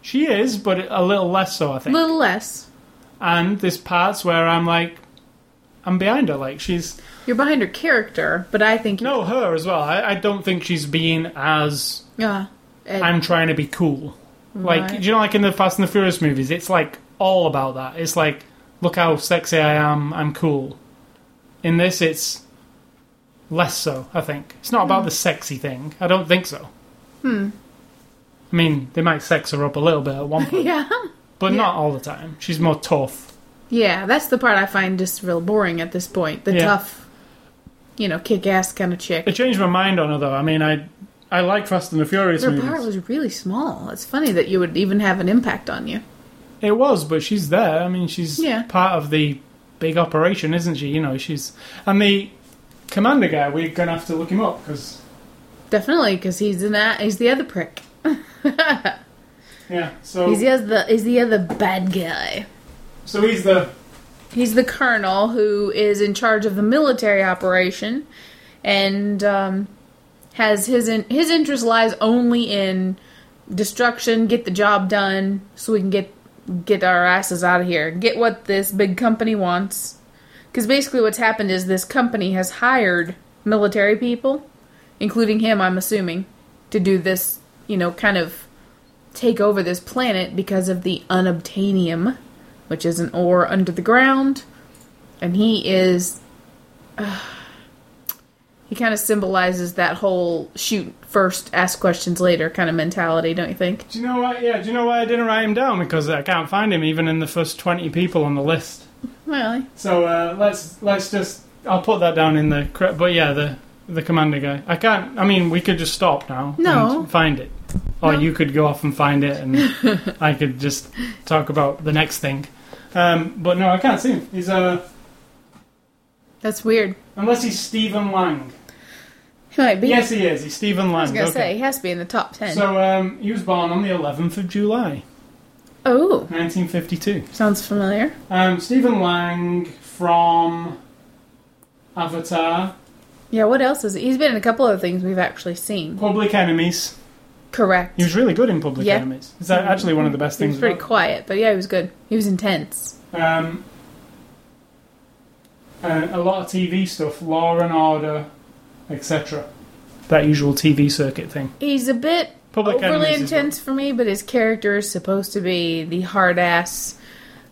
She is, but a little less so, I think. A little less. And there's parts where I'm like, I'm behind her. Like, she's. You're behind her character, but I think No, her as well. I, I don't think she's being as. Yeah. And- I'm trying to be cool. Like, Right. do you know, like in the Fast and the Furious movies, it's like all about that. It's like, look how sexy I am, I'm cool. In this, it's less so, I think. It's not about the sexy thing. I don't think so. Hmm. I mean, they might sex her up a little bit at one point, yeah. but Yeah. not all the time. She's more tough. Yeah, that's the part I find just real boring at this point. The Yeah. tough, you know, kick ass kind of chick. It changed my mind on her, though. I mean, I I like Fast and the Furious Her movies. part was really small. It's funny that you would even have an impact on you. It was, but she's there. I mean, she's Yeah. part of the big operation, isn't she? You know, she's and the commander guy. We're gonna have to look him up because Definitely, because he's an a- he's the other prick. Yeah. So He's the other, he's the other bad guy. So he's the He's the colonel who is in charge of the military operation, and um, has his in, his interest lies only in destruction, get the job done, so we can get get our asses out of here, get what this big company wants. Because basically, what's happened is this company has hired military people, including him, I'm assuming, to do this, you know, kind of take over this planet because of the unobtainium which is an ore under the ground, and he is. Uh, he kind of symbolizes that whole shoot first, ask questions later kind of mentality, don't you think? Do you know why? Yeah. Do you know why I didn't write him down? Because I can't find him even in the first twenty people on the list. Really? So uh, let's let's just. I'll put that down in the. But yeah, the the commander guy. I can't. I mean, we could just stop now. No. And find it, or No. you could go off and find it, and I could just talk about the next thing. Um, but no, I can't see him. He's uh, that's weird. unless he's Stephen Lang. He might be. Yes, he is. He's Stephen Lang. I was gonna say he has to be in the top ten. So um, he was born on the 11th of July, oh, 1952. sounds familiar. Um, Stephen Lang from Avatar, Yeah, what else is he? He's been in a couple of things we've actually seen. Public Enemies. Correct. He was really good in Public Yeah. Enemies. Is that actually one of the best He things? was pretty about quiet, but yeah, he was good. He was intense. Um, uh, a lot of TV stuff, Law and Order, etc. That usual TV circuit thing. He's a bit Public overly intense for me, but his character is supposed to be the hard ass.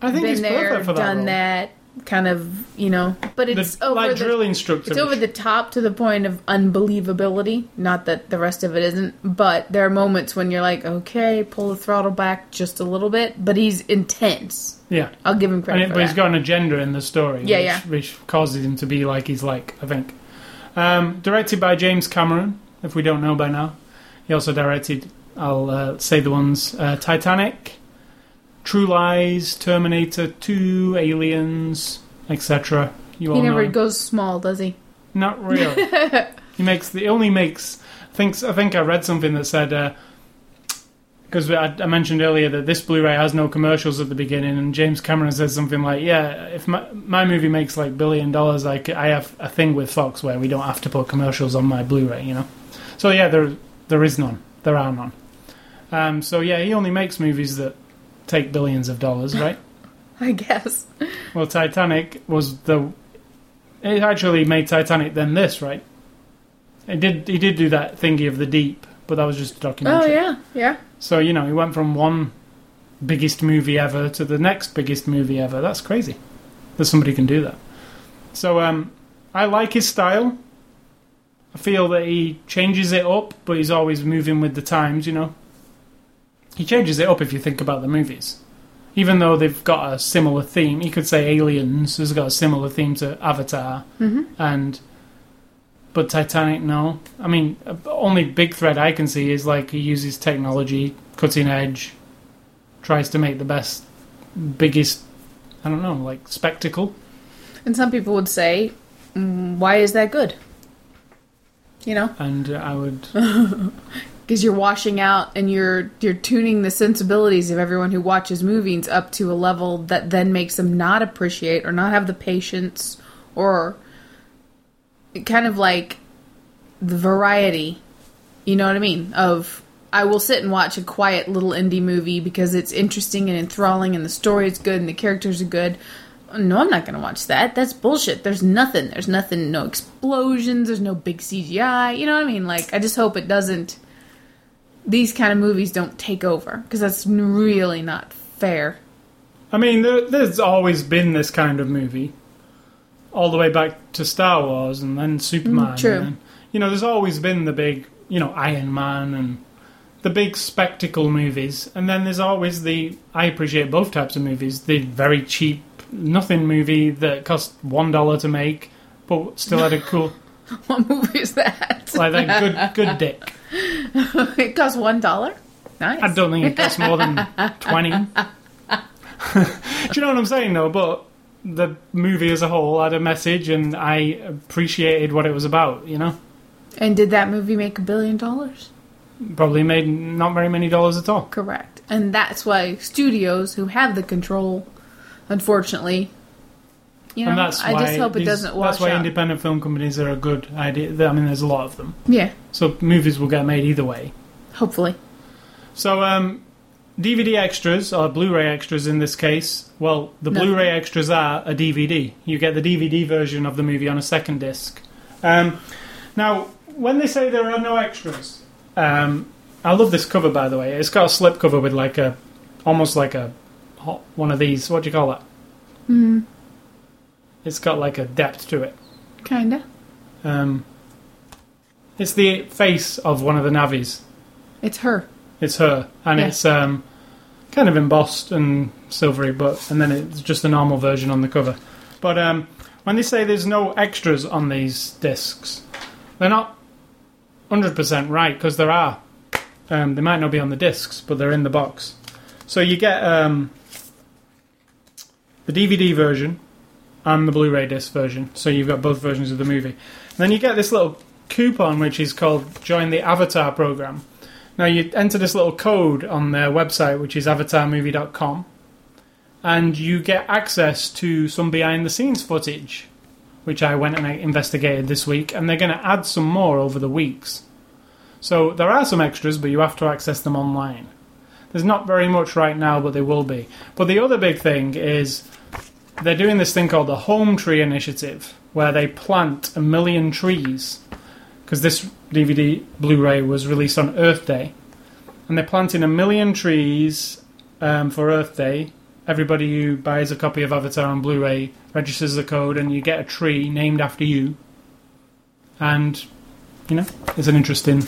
I think been he's there, perfect for that. done role. that kind of, you know. But it's the, over like the drill instructor. it's over the top to the point of unbelievability. Not that the rest of it isn't, but there are moments when you're like, okay, pull the throttle back just a little bit. But he's intense. yeah. I'll give him credit it, but he's got an agenda in the story, Yeah, which, yeah. which causes him to be like he's like. I think. Um, directed by James Cameron, if we don't know by now. He also directed. I'll uh, say the ones: uh, Titanic, True Lies, Terminator Two, Aliens, etc. You he never know. goes small, does he? Not really. he makes the only makes. Thinks I think I read something that said because I, I mentioned earlier that this Blu-ray has no commercials at the beginning, and James Cameron says something like, "Yeah, if my my movie makes like billion dollars, like I have a thing with Fox where we don't have to put commercials on my Blu-ray, you know." So yeah, there there is none. There are none. Um, so yeah, he only makes movies that take billions of dollars, right? I guess. Well, Titanic was the. It actually made Titanic then this, right? It did. He did do that thingy of the deep, but that was just a documentary. Oh yeah, yeah. So you know, he went from one biggest movie ever to the next biggest movie ever. That's crazy that somebody can do that. So um, I like his style. I feel that he changes it up, but he's always moving with the times. You know, he changes it up if you think about the movies. Even though they've got a similar theme, you could say Aliens has got a similar theme to Avatar, hmm and but Titanic, no. I mean, uh, only big thread I can see is like he uses technology, cutting edge, tries to make the best, biggest, I don't know, like spectacle. And some people would say, mm, why is that good? You know, And uh, I would, because you're washing out and you're you're tuning the sensibilities of everyone who watches movies up to a level that then makes them not appreciate or not have the patience or kind of like the variety. You know what I mean? Of I will sit and watch a quiet little indie movie because it's interesting and enthralling and the story is good and the characters are good. No, I'm not going to watch that. That's bullshit. There's nothing. There's nothing. No explosions. There's no big CGI. You know what I mean? Like, I just hope it doesn't. These kind of movies don't take over because that's really not fair. I mean, there, there's always been this kind of movie, all the way back to Star Wars and then Superman. Mm, true. then- you know, there's always been the big, you know, Iron Man and the big spectacle movies, and then there's always the. I appreciate both types of movies. The very cheap, nothing movie that cost one dollar to make, but still had a cool, what movie is that? like that good, good dick. it costs one dollar. Nice. I don't think it costs more than twenty. Do you know what I'm saying, though? But the movie as a whole had a message, and I appreciated what it was about. You know, And did that movie make a billion dollars? probably made not very many dollars at all. Correct. Correct. And that's why studios who have the control, unfortunately, you know, and that's I why just hope it these- doesn't wash That's why out. independent film companies are a good idea. I mean, there's a lot of them, yeah, so movies will get made either way. hopefully. So, um, DVD extras or Blu-ray extras in this case. Well, the Nothing. Blu-ray extras are a DVD. You get the DVD version of the movie on a second disc. Um, now, when they say there are no extras, um, I love this cover by the way. It's got a slip cover with like a, almost like a, one of these. What do you call that? Mm, It's got like a depth to it. kinda. Um, it's the face of one of the navvies. It's her. It's her, and Yeah. it's um, kind of embossed and silvery, but and then it's just a normal version on the cover. But um, when they say there's no extras on these discs, they're not hundred percent right because there are. Um, they might not be on the discs, but they're in the box. So you get um, the DVD version and the Blu-ray disc version. So you've got both versions of the movie. And then you get this little coupon which is called "Join the Avatar program." Now you enter this little code on their website, which is avatarmovie.com, and you get access to some behind-the-scenes footage, which I went and I investigated this week, and they're going to add some more over the weeks. So there are some extras, but you have to access them online. There's not very much right now, but there will be. But the other big thing is they're doing this thing called the Home Tree Initiative, where they plant a million trees. Because this DVD Blu ray was released on Earth Day. And they're planting a million trees um, for Earth Day. Everybody who buys a copy of Avatar on Blu ray registers the code, and you get a tree named after you. And, you know, it's an interesting.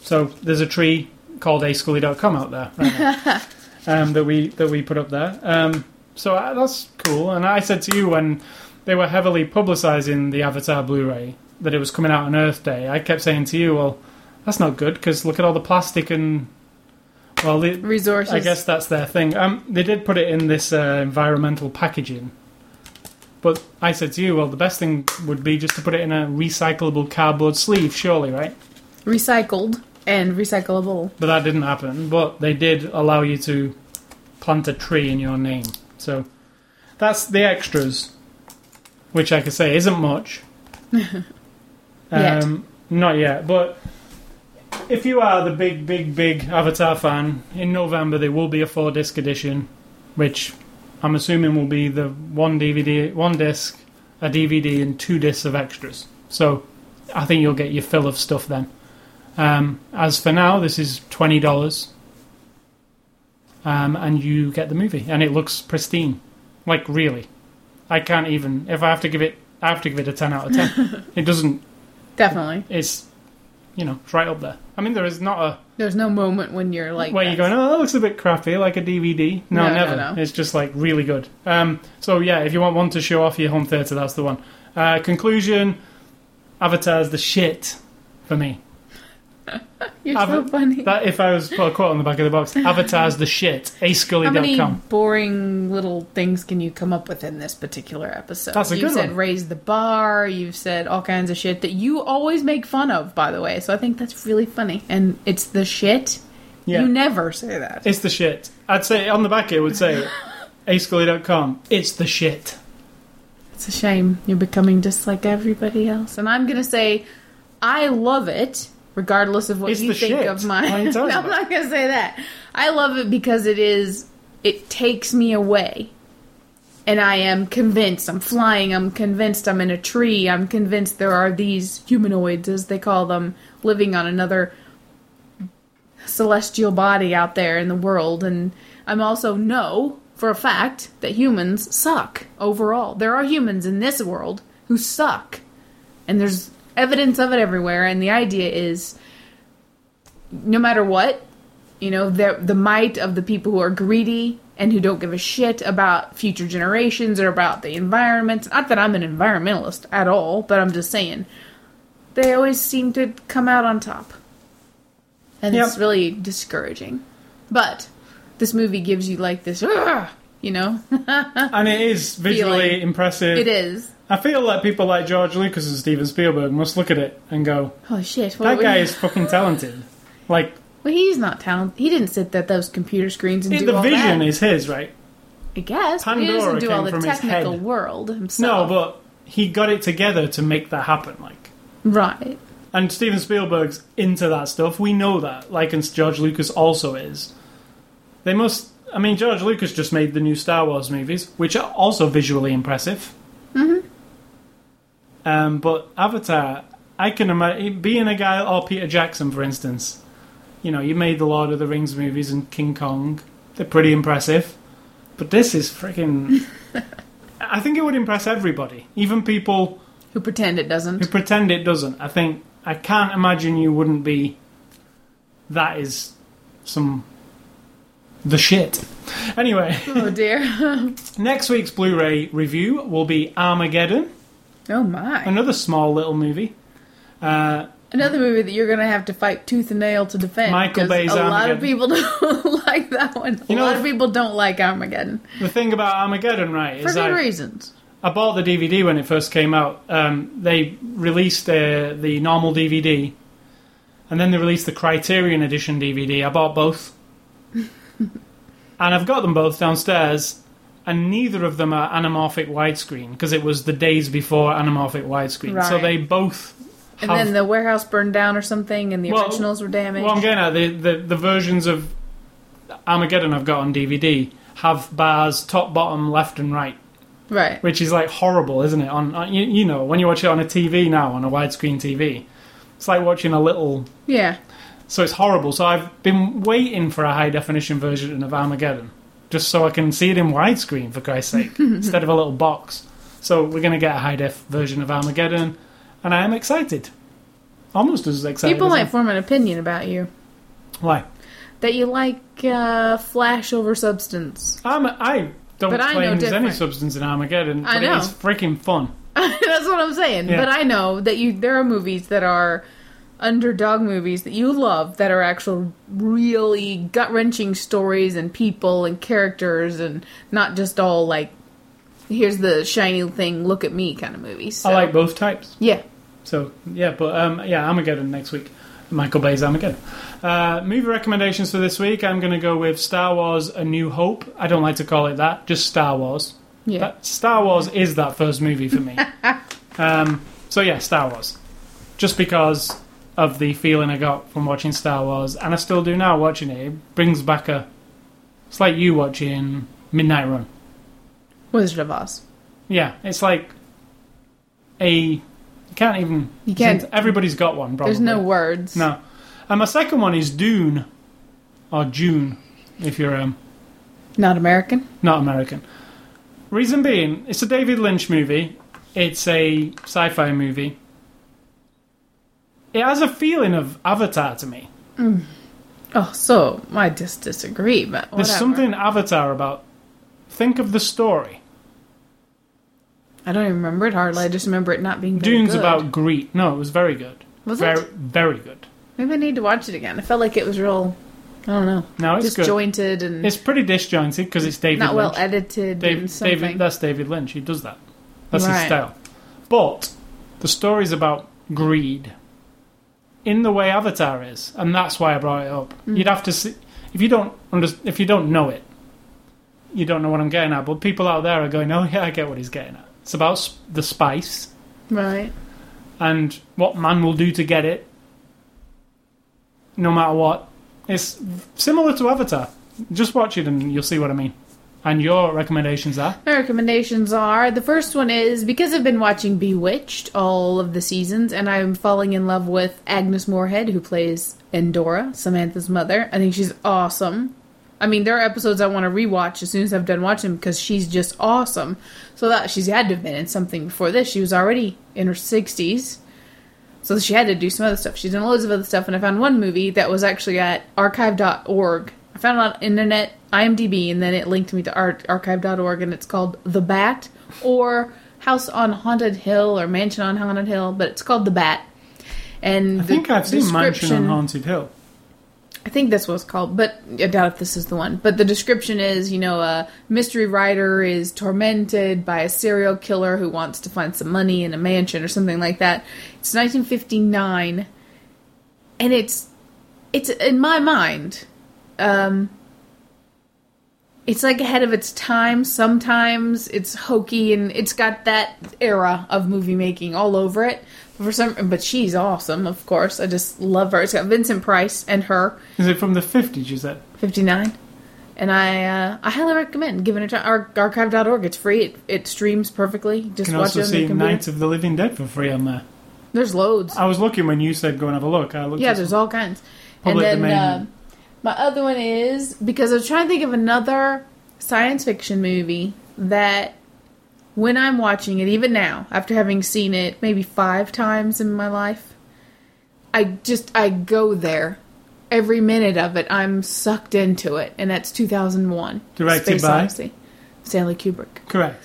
So there's a tree called ascully.com out there right now, um, that we that we put up there. Um, so uh, that's cool. And I said to you when they were heavily publicising the Avatar Blu-ray that it was coming out on Earth Day, I kept saying to you, "Well, that's not good because look at all the plastic and well, the, Resources. I guess that's their thing. Um, they did put it in this uh, environmental packaging." But I said to you, well, the best thing would be just to put it in a recyclable cardboard sleeve, surely, right? recycled and recyclable. But that didn't happen. But they did allow you to plant a tree in your name. So that's the extras, which I could say isn't much. Yet. um, not yet. But if you are the big, big, big Avatar fan, in November there will be a four disc edition, which I'm assuming will be the one DVD, one disc, a DVD, and two discs of extras. So I think you'll get your fill of stuff then. Um, as for now, this is twenty dollars, um, and you get the movie, and it looks pristine, like really. I can't even if I have to give it, I have to give it a ten out of ten. it doesn't. Definitely. It's you know it's right up there. I mean, there is not a There's no moment when you're like where you're going, oh, that looks a bit crappy, like a DVD. No, No, no, never. no. It's just like really good. Um, so yeah, if you want one to show off your home theatre, that's the one. Uh, conclusion: Avatar's the shit for me. You're so funny. That if I was put a quote on the back of the box, Avatar's the shit. How many ascully.com. boring little things can you come up with in this particular episode? That's a you've good said one. raise the bar. You've said all kinds of shit that you always make fun of, by the way. So I think that's really funny. And it's the shit. Yeah, You never say that. it's the shit. I'd say on the back it would say ascully.com. It's the shit. It's a shame you're becoming just like everybody else. And I'm gonna say, I love it, regardless of what It's you think shit. of my. What are you I'm not gonna say that. I love it because it is. It takes me away, and I am convinced. I'm flying. I'm convinced. I'm in a tree. I'm convinced there are these humanoids, as they call them, living on another celestial body out there in the world, and I'm also know for a fact that humans suck overall. There are humans in this world who suck, and there's evidence of it everywhere. And the idea is, no matter what, you know, the the might of the people who are greedy and who don't give a shit about future generations or about the environment. Not that I'm an environmentalist at all, but I'm just saying they always seem to come out on top. And it's really discouraging. But this movie gives you like this, you know? And it is visually Feeling. impressive. it is. I feel like people like George Lucas and Steven Spielberg must look at it and go, "Oh shit. What that guy is fucking talented. Like, well, he's not talented. He didn't sit at those computer screens and do the all vision that. is his, right? I guess. but he Pandora doesn't do all the technical world No, but he got it together to make that happen. Like, right. and Steven Spielberg's into that stuff. We know that. Like, and George Lucas also is. They must. I mean, George Lucas just made the new Star Wars movies, which are also visually impressive. Mm-hmm. Um, but Avatar, I can imagine being a guy or Peter Jackson, for instance. You know, you made the Lord of the Rings movies and King Kong. They're pretty impressive. But this is freaking. I think it would impress everybody, even people Who pretend it doesn't. who pretend it doesn't. I think I can't imagine you wouldn't be. That is some the shit. Anyway, oh dear. next week's Blu-ray review will be Armageddon, oh my. another small little movie. Uh, Another movie that you're going to have to fight tooth and nail to defend. Michael Bay's A lot of people don't like that one. A You know, lot of people don't like Armageddon the thing about Armageddon, right, for is good I, reasons. I bought the DVD when it first came out. Um, they released uh, the normal DVD, and then they released the Criterion Edition DVD. I bought both, and I've got them both downstairs. And neither of them are anamorphic widescreen because it was the days before anamorphic widescreen. So they both And then the warehouse burned down or something, and the Well, originals were damaged. Well, I'm getting at the, the the versions of Armageddon I've got on DVD have bars top, bottom, left, and right, right. which is like horrible, isn't it? On, on you, you know when you watch it on a TV now on a widescreen TV, it's like watching a little. Yeah. So it's horrible. So I've been waiting for a high definition version of Armageddon, just so I can see it in widescreen for Christ's sake, instead of a little box. So we're going to get a high def version of Armageddon, and I am excited. Almost as excited. People as might I- form an opinion about you Why? that you like uh, flash over substance. I'm, I don't But I claim there's any substance in Armageddon, I know. it's freaking fun. That's what I'm saying. Yeah. But I know that you there are movies that are underdog movies that you love that are actual really gut wrenching stories and people and characters and not just all like here's the shiny thing, look at me kind of movies. So, I like both types. Yeah. So yeah, but um, yeah, Armageddon next week. Michael Bay's Armageddon. Uh, movie recommendations for this week. I'm going to go with Star Wars: A New Hope. I don't like to call it that, just Star Wars. Yeah. That, Star Wars is that first movie for me. um, so yeah, Star Wars. Just because of the feeling I got from watching Star Wars, and I still do now watching it. It brings back a. It's like you watching Midnight Run. Wizard of Oz. Yeah, it's like a. You can't even. You can't- Everybody's got one. Probably. There's no words. No. And my second one is Dune, or June, if you're um, Not American. not American. Reason being, it's a David Lynch movie. It's a sci-fi movie. It has a feeling of Avatar to me. Mm. Oh, so I just disagree, but whatever. There's something Avatar about. Think of the story. I don't even remember it hardly. I just remember it not being Dune's good. about greed. No, it was very good. Was very, it? very good. Maybe I need to watch it again. I felt like it was real. I don't know. No, it's good. disjointed and It's pretty disjointed because it's David not well Lynch. edited Dave, and. David, that's David Lynch. He does that. That's his style. But the story's about greed in the way Avatar is, and that's why I brought it up. Mm. You'd have to see if you don't under, if you don't know it, you don't know what I'm getting at. But people out there are going, "Oh yeah, I get what he's getting at." It's about s- the spice right. and what man will do to get it, no matter what. It's similar to Avatar. Just watch it and you'll see what I mean. And your recommendations are. My recommendations are the first one is because I've been watching Bewitched all of the seasons, and I'm falling in love with Agnes Moorehead, who plays Endora, Samantha's mother. I think she's awesome. I mean, there are episodes I want to rewatch as soon as I've done watching because she's just awesome. So that she's had to have been in something before this. She was already in her 60s. So she had to do some other stuff. She's done loads of other stuff, and I found one movie that was actually at archive.org. I found it on internet, IMDb, and then it linked me to ar- archive.org, and it's called The Bat, or House on Haunted Hill, or Mansion on Haunted Hill, but it's called The Bat. And I think I've seen Mansion on Haunted Hill. I think that's what it's called, but I doubt if this is the one. But the description is, you know, a mystery writer is tormented by a serial killer who wants to find some money in a mansion or something like that. It's 1959, and it's it's in my mind. Um, it's like ahead of its time. Sometimes it's hokey and it's got that era of movie making all over it. But for some, but she's awesome, of course. I just love her. It's got Vincent Price and her, Is it from the 50s, you said? fifty nine, and I uh, I highly recommend giving it a try. Ar- Archive.org. It's free. It, it streams perfectly. Just You can watch also it see. Night of the Living Dead for free on there. There's loads. I was looking when you said go and have a look. I looked Yeah, there's all kinds. Public and then domain. uh, my other one is because I was trying to think of another science fiction movie that when I'm watching it, even now, after having seen it maybe five times in my life, I just I go there. Every minute of it, I'm sucked into it, and that's 2001. Directed Space by? Odyssey. Stanley Kubrick Correct.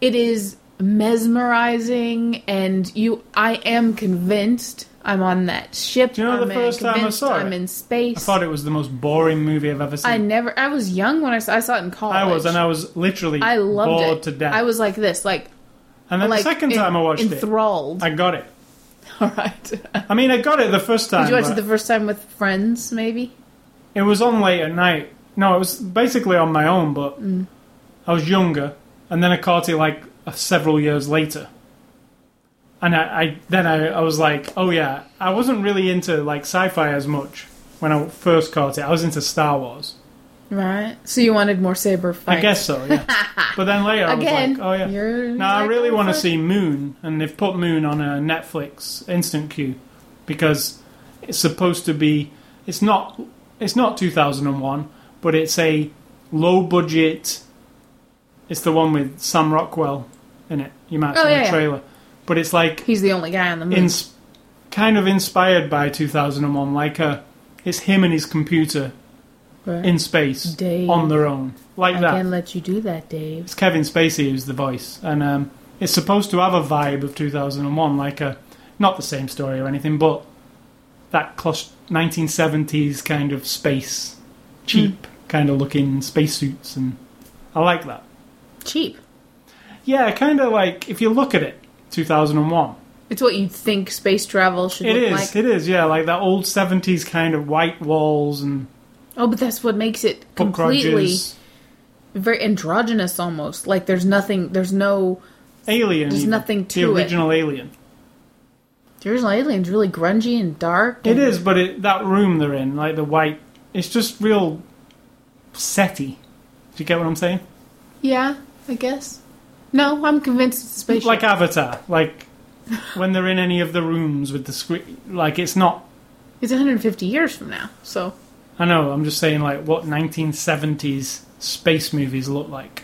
it is mesmerizing and you i am convinced i'm on that ship Do you know the I'm first time I saw it? i'm in space I thought it was the most boring movie I've ever seen. I never i was young when i saw, I saw it in college I was, and I was literally I loved bored it to death. i was like this like and then like the second time I watched enthralled it, enthralled. I got it. all right I mean, I got it the first time. did you watch it the first time with friends maybe It was on late at night. No, it was basically on my own, but Mm. I was younger, and then I caught it like several years later. And I, I then I, I was like, oh yeah, I wasn't really into like sci-fi as much when I first caught it. I was into Star Wars. right so you wanted more saber fight I guess so, yeah. but then later I again was like, oh yeah. No, I really oh, want to see Moon, and they've put Moon on a Netflix instant queue because it's supposed to be. It's not. It's not 2001, but it's a low budget. It's the one with Sam Rockwell in it. You might Oh, see yeah, the yeah. But it's like he's the only guy on the moon ins- kind of inspired by 2001. Like a, it's him and his computer Right. in space Dave. on their own, like i that. can't let you do that dave It's Kevin Spacey who's the voice, and um, it's supposed to have a vibe of 2001, like a not the same story or anything, but that clus 1970s kind of space, cheap hmm. kind of looking spacesuits, and I like that. cheap Yeah, kind of like if you look at it, 2001. It's what you'd think space travel should It look is, like. it is, yeah, like that old 70s kind of white walls and Oh, but that's what makes it completely grudges, very androgynous almost. Like there's nothing there's no Alien. There's even. nothing the to it. original Alien. the original alien's really grungy and dark. It and- is, but it, that room they're in, like the white, it's just real setty. Do you get what I'm saying? Yeah, I guess. No, I'm convinced it's a spaceship. Like Avatar, like when they're in any of the rooms with the screen, like it's not. it's 150 years from now. So I know. I'm just saying, like what 1970s space movies look like.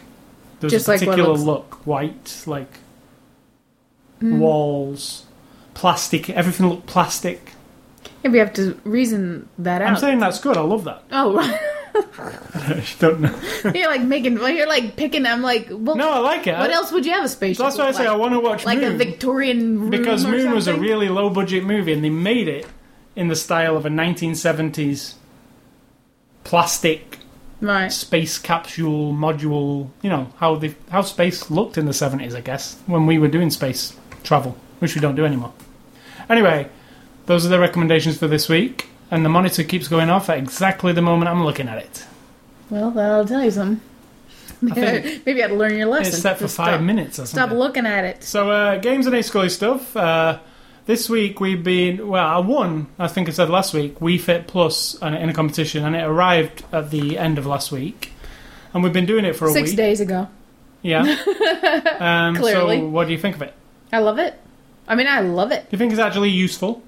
There's Just a like particular looks- look, white, like Hmm. walls, plastic. Everything looked plastic. maybe we have to reason that out. I'm saying that's good. I love that. oh, right. I don't know. you're like making. well, You're like picking. I'm like, well, No, I like it. what I- else would you have a spaceship? That's why I say I want to watch like Moon. a Victorian room because Moon was a really low budget movie, and they made it in the style of a 1970s plastic right. space capsule module. You know how the how space looked in the 70s, I guess, when we were doing space travel, which we don't do anymore. Anyway, those are the recommendations for this week, and the monitor keeps going off at exactly the moment I'm looking at it. Well, that'll tell you something. Maybe had to learn your lesson. It's set for Just five stop, minutes or something. Stop looking at it. So, uh, games and A Scully stuff. Uh, this week we've been, well, I won, I think I said last week, Wii Fit Plus in a competition, and it arrived at the end of last week. And we've been doing it for a Six week. days ago. Yeah. um, Clearly. So, what do you think of it? I love it. I mean, I love it. Do you think it's actually useful?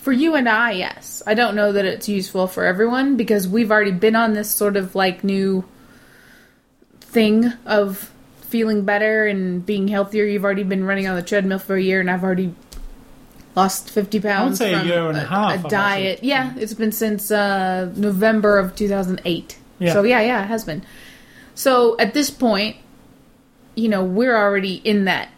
For you and I, yes. I don't know that it's useful for everyone because we've already been on this sort of like new thing of feeling better and being healthier. You've already been running on the treadmill for a year, and I've already lost 50 pounds I'd say a year and a half, I've diet. Yeah, it's been since uh, November of 2008. Yeah. So, yeah, yeah, it has been. So, at this point, you know, we're already in that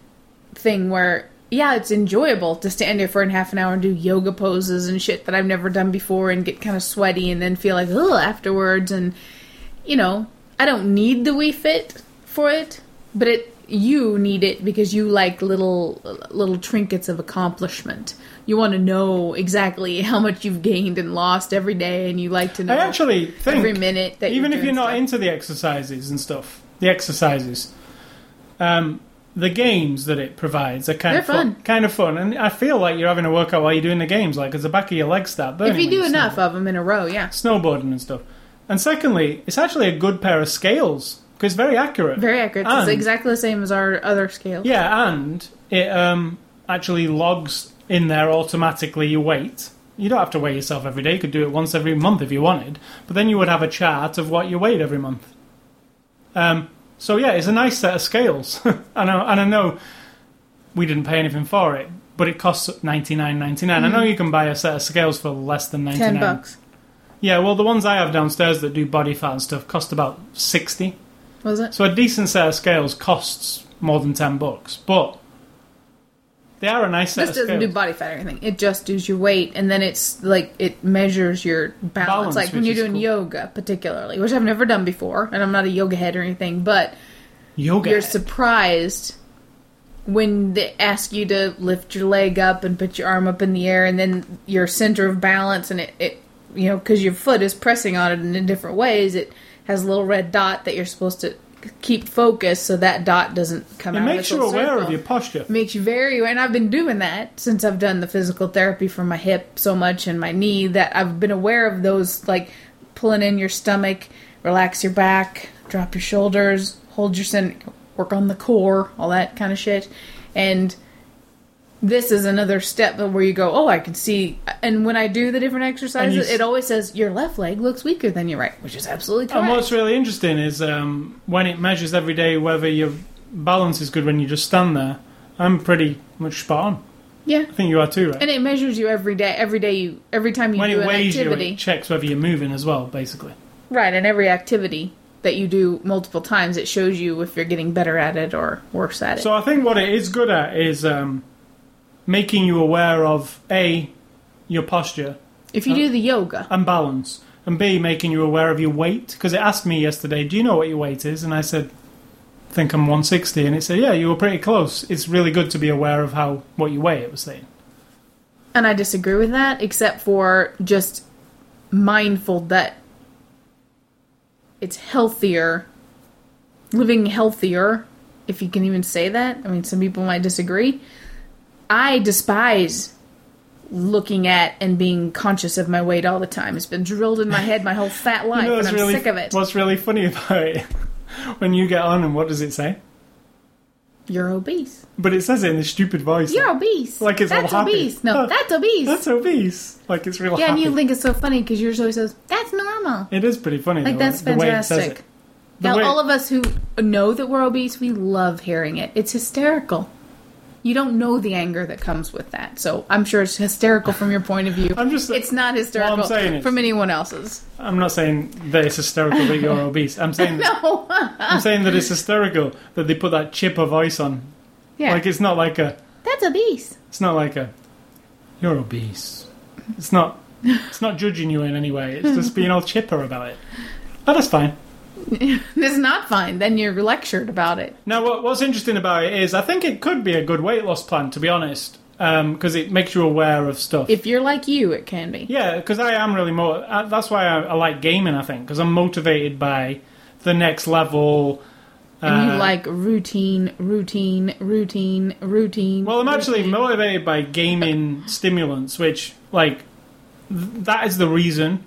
thing where yeah, it's enjoyable to stand there for a half an hour and do yoga poses and shit that I've never done before and get kind of sweaty and then feel like ugh afterwards and you know, I don't need the Wii Fit for it, but it you need it because you like little little trinkets of accomplishment. You want to know exactly how much you've gained and lost every day, and you like to know I actually think every minute that even you're if you're not stuff. into the exercises and stuff, the exercises, um, the games that it provides are kind They're of fun. fun. Kind of fun, and I feel like you're having a workout while you're doing the games, like because the back of your legs start burning. if you do enough of them in a row, yeah, snowboarding and stuff. And secondly, it's actually a good pair of scales because it's very accurate. very accurate. It's And- exactly the same as our other scales. Yeah, and it um, actually logs in there automatically your weight. You don't have to weigh yourself every day. You could do it once every month if you wanted. But then you would have a chart of what you weighed every month. Um, so yeah, it's a nice set of scales. and, I, and I know we didn't pay anything for it, but it costs ninety nine ninety nine. I know mm. you can buy a set of scales for less than ninety nine. Ten bucks Yeah, well, the ones I have downstairs that do body fat and stuff cost about sixty. was it? So a decent set of scales costs more than ten bucks, but they are a nice This doesn't do body fat or anything. It just does your weight, and then it's like it measures your balance. Balance, like when you're doing cool. yoga, particularly, which I've never done before, and I'm not a yoga head or anything, but Yoga. you're surprised when they ask you to lift your leg up and put your arm up in the air, and then your center of balance, and it, it you know, because your foot is pressing on it in different ways, it has a little red dot that you're supposed to keep focus so that dot doesn't come it out. It makes you aware circle of your posture. makes you very aware. and i've been doing that since i've done the physical therapy for my hip so much and my knee that i've been aware of those like pulling in your stomach relax your back drop your shoulders hold your center work on the core all that kind of shit and this is another step where you go oh i can see and when i do the different exercises it always says your left leg looks weaker than your right which is absolutely correct And what's really interesting is um, when it measures every day whether your balance is good when you just stand there. I'm pretty much spot on. yeah I think you are too, right? and it measures you every day every day you every time you when do it an weighs activity you, it checks whether you're moving as well, basically. Right, and every activity that you do multiple times, it shows you if you're getting better at it or worse at it. So I think what it is good at is um, making you aware of a your posture if you do uh, the yoga, and balance, and B, making you aware of your weight. Because it asked me yesterday, Do you know what your weight is? And I said, I think I'm 160. And it said, Yeah, you were pretty close. It's really good to be aware of how what you weigh, it was saying. and I disagree with that, except for just mindful that it's healthier, living healthier, if you can even say that. I mean, some people might disagree. I despise looking at and being conscious of my weight all the time. It's been drilled in my head my whole fat life, You know and I'm really, sick of it. What's really funny about it, when you get on and what does it say? You're obese. But it says it in a stupid voice. You're obese. Like it's all that's happy. obese. No, Oh, that's obese. That's obese. Like it's real yeah, and you think it's so funny because yours always says that's normal. it is pretty funny. Like though, that's the way it says fantastic. Now, way- all of us who know that we're obese, we love hearing it. It's hysterical. You don't know the anger that comes with that, so I'm sure it's hysterical from your point of view. I'm just- it's not hysterical saying from anyone else's. I'm not saying that it's hysterical that you're obese. I'm saying that, No, I'm saying that it's hysterical that they put that chip of voice on. yeah, Like it's not like a that's obese. it's not like a you're obese. It's not it's not judging you in any way. It's just being all chipper about it. But that's fine. It's not fine. Then you're lectured about it. Now, what, what's interesting about it is, I think it could be a good weight loss plan, to be honest, because it makes you aware of stuff. If you're like you, it can be. yeah, because I am really mo. uh, That's why I, I like gaming. I think because I'm motivated by the next level. And uh, you like routine, routine, routine, routine. Well, I'm actually routine. motivated by gaming stimulants, which, like, th- that is the reason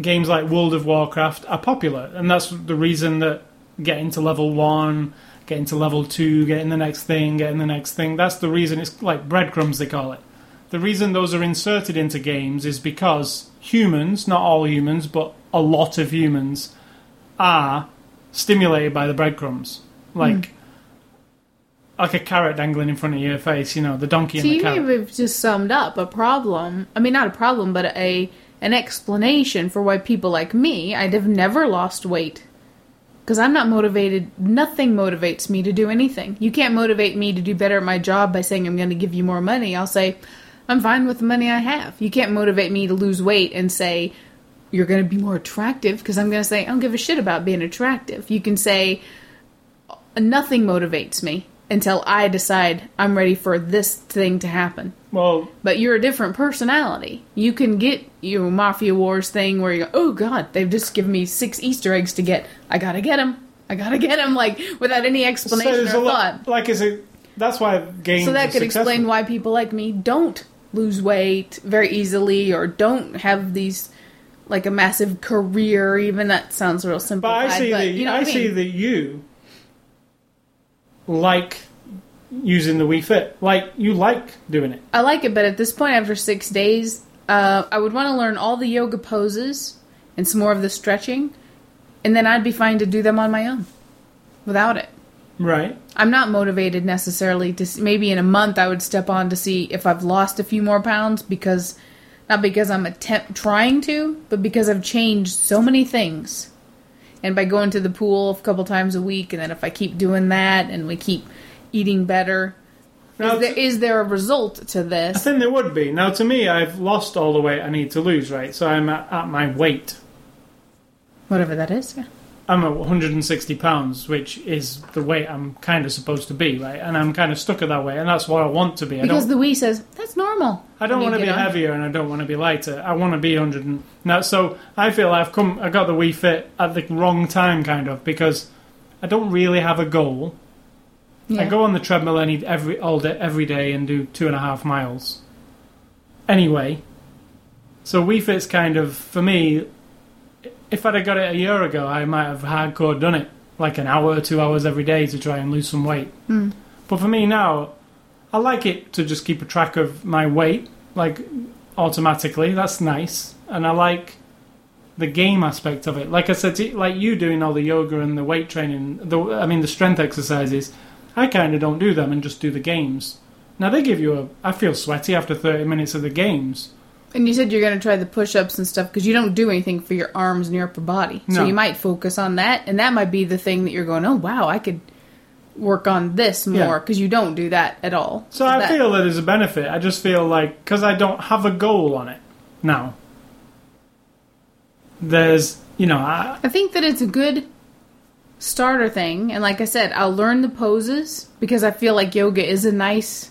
games like World of Warcraft are popular, and that's the reason that getting to level one, getting to level two, getting the next thing, getting the next thing. That's the reason it's like breadcrumbs they call it. The reason those are inserted into games is because humans, not all humans, but a lot of humans, are stimulated by the breadcrumbs, like. Like a carrot dangling in front of your face, you know, the donkey and So the you carrot. maybe have just summed up a problem. I mean, not a problem, but a an explanation for why people like me, I'd have never lost weight. Because I'm not motivated. Nothing motivates me to do anything. You can't motivate me to do better at my job by saying I'm going to give you more money. I'll say I'm fine with the money I have. You can't motivate me to lose weight and say you're going to be more attractive because I'm going to say I don't give a shit about being attractive. You can say nothing motivates me until I decide I'm ready for this thing to happen. Well, But you're a different personality. You can get your Mafia Wars thing where you go, oh god, they've just given me six Easter eggs to get. I gotta get them. I gotta get them, like, without any explanation there's a or lot. thought. Like, is it? That's why games. So that could successful. explain why people like me don't lose weight very easily or don't have these like a massive career. Even that sounds real But. I see but, that you know I I see mean? that you like using the Wii Fit. Like you like doing it. I like it, but at this point, after six days, uh, I would want to learn all the yoga poses and some more of the stretching, and then I'd be fine to do them on my own without it. Right. I'm not motivated necessarily to s- maybe in a month I would step on to see if I've lost a few more pounds because not because I'm attempt trying to, but because I've changed so many things. And by going to the pool a couple times a week, and then if I keep doing that and we keep eating better, Now, is there, there a result to I this? think there would be. Now, to me, I've lost all the weight I need to lose. Right. So I'm at, at my weight. Whatever that is. Yeah. I'm at 160 pounds, which is the weight I'm kind of supposed to be, right? And I'm kind of stuck at that weight, and that's what I want to be. I Because the Wii says that's normal. I don't want to be on. heavier, and I don't want to be lighter. I want to be 100. And, now, so I feel I've come. I got the Wii Fit at the wrong time, kind of, because I don't really have a goal. Yeah. I go on the treadmill any every all day every day and do two and a half miles. Anyway, so Wii Fit's kind of for me. If I'd have got it a year ago, I might have hardcore done it like an hour or two hours every day to try and lose some weight. Hmm. But for me now, I like it to just keep a track of my weight, like automatically. That's nice, and I like the game aspect of it. Like I said, to, like you doing all the yoga and the weight training. The I mean the strength exercises. I kind of don't do them and just do the games. Now they give you a. I feel sweaty after thirty minutes of the games. And you said you're going to try the push-ups and stuff because you don't do anything for your arms and your upper body. So you might focus on that, and that might be the thing that you're going, "Oh wow, I could work on this more," because you don't do that at all. So I that- feel that is a benefit. I just feel like because I don't have a goal on it now. There's, you know, I, I think that it's a good starter thing, and like I said, I'll learn the poses because I feel like yoga is a nice.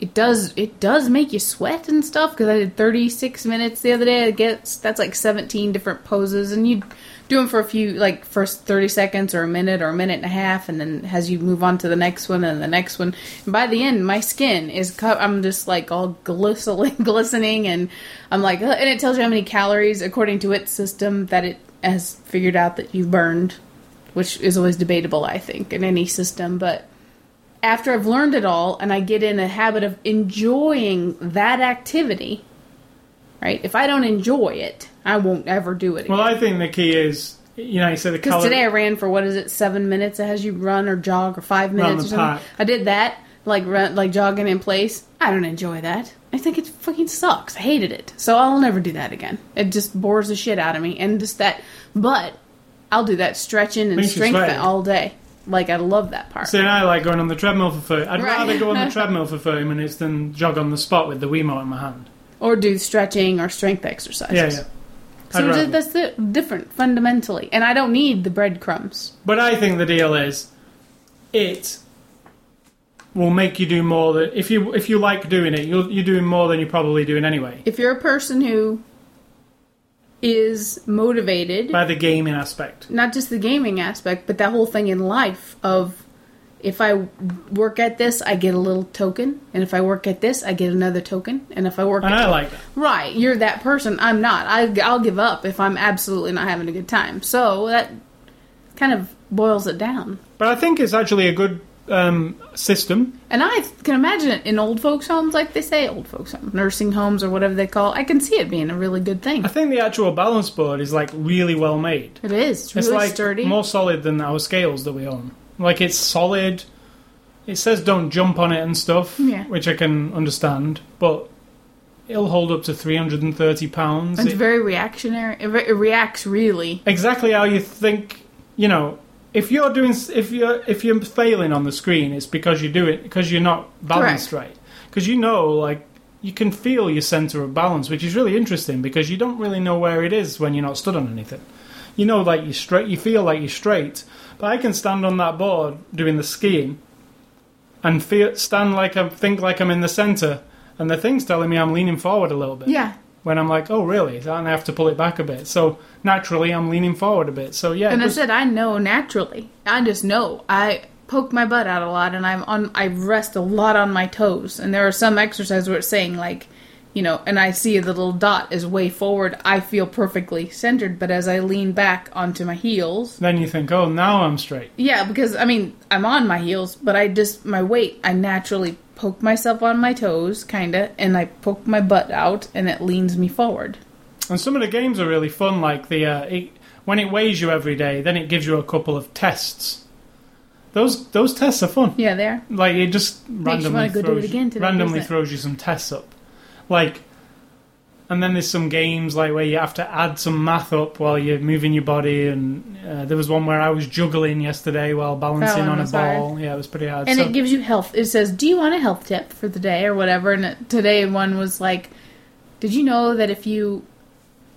It does it does make you sweat and stuff because I did 36 minutes the other day. I guess that's like 17 different poses, and you do them for a few like first 30 seconds or a minute or a minute and a half, and then as you move on to the next one and the next one, and by the end, my skin is co- I'm just like all glistening, glistening, and I'm like, and it tells you how many calories according to its system that it has figured out that you've burned, which is always debatable, I think, in any system. But after I've learned it all and I get in a habit of enjoying that activity, right? If I don't enjoy it, I won't ever do it again. well, I think the key is, you know, you said the Because calorie. today I ran for what is it, seven minutes as you run or jog or five minutes the or something. park. I did that, like run, like jogging in place. I don't enjoy that. I think it fucking sucks. I hated it. So I'll never do that again. It just bores the shit out of me. And just that, but I'll do that stretching and Makes you strength all day. Like I love that part. See, and I like going on the treadmill for 30. I'd Right. rather go on the treadmill for 30 minutes than jog on the spot with the Wiimote in my hand. or do stretching or strength exercises. Yeah, yeah. I'd So rather. that's the, different fundamentally. And I don't need the breadcrumbs. But I think the deal is, it will make you do more than if you if you like doing it, you're you're doing more than you're probably doing anyway. If you're a person who is motivated By the gaming aspect. not just the gaming aspect, but that whole thing in life of if I work at this, I get a little token, and if I work at this, I get another token, and if I work And at I like that. right, you're that person. I'm not. I, I'll give up if I'm absolutely not having a good time. So that kind of boils it down. But I think it's actually a good um, system. And I can imagine it in old folks' homes, like they say, old folks' homes, nursing homes, or whatever they call. I can see it being a really good thing. I think the actual balance board is like really well made. It is. It's It's really like sturdy. more solid than our scales that we own. Like it's solid. It says don't jump on it and stuff, Yeah. which I can understand, but it'll hold up to 330 pounds. it's It- very reactionary. It, re- it reacts really. exactly how you think. You know, if you're doing, if you're if you're failing on the screen, it's because you do it because you're not balanced right. Because you know, like you can feel your center of balance, which is really interesting because you don't really know where it is when you're not stood on anything. you know, like you're straight. You feel like you're straight. But I can stand on that board doing the skiing, and feel stand like I think like I'm in the center, and the thing's telling me I'm leaning forward a little bit. Yeah. When I'm like, oh really? And I have to pull it back a bit. So naturally, I'm leaning forward a bit. So yeah, And I was- said I know naturally. I just know. I poke my butt out a lot, and I'm on. I rest a lot on my toes. And there are some exercises where it's saying like, you know, and I see the little dot is way forward. I feel perfectly centered, but as I lean back onto my heels, then you think, oh, now I'm straight. yeah, because I mean I'm on my heels, but I just my weight. I naturally poke myself on my toes, kinda, and I poke my butt out, and it leans me forward. And some of the games are really fun. Like the uh, it, when it weighs you every day, then it gives you a couple of tests. Those those tests are fun. Yeah, there. Like it just randomly wanna go do throws it again today, randomly throws you some tests up. Like, and then there's some games like where you have to add some math up while you're moving your body. And uh, there was one where I was juggling yesterday while balancing on a was hard. ball. Yeah, it was pretty hard. And So- it gives you health. It says, "Do you want a health tip for the day or whatever?" And it, today one was like, "Did you know that if you,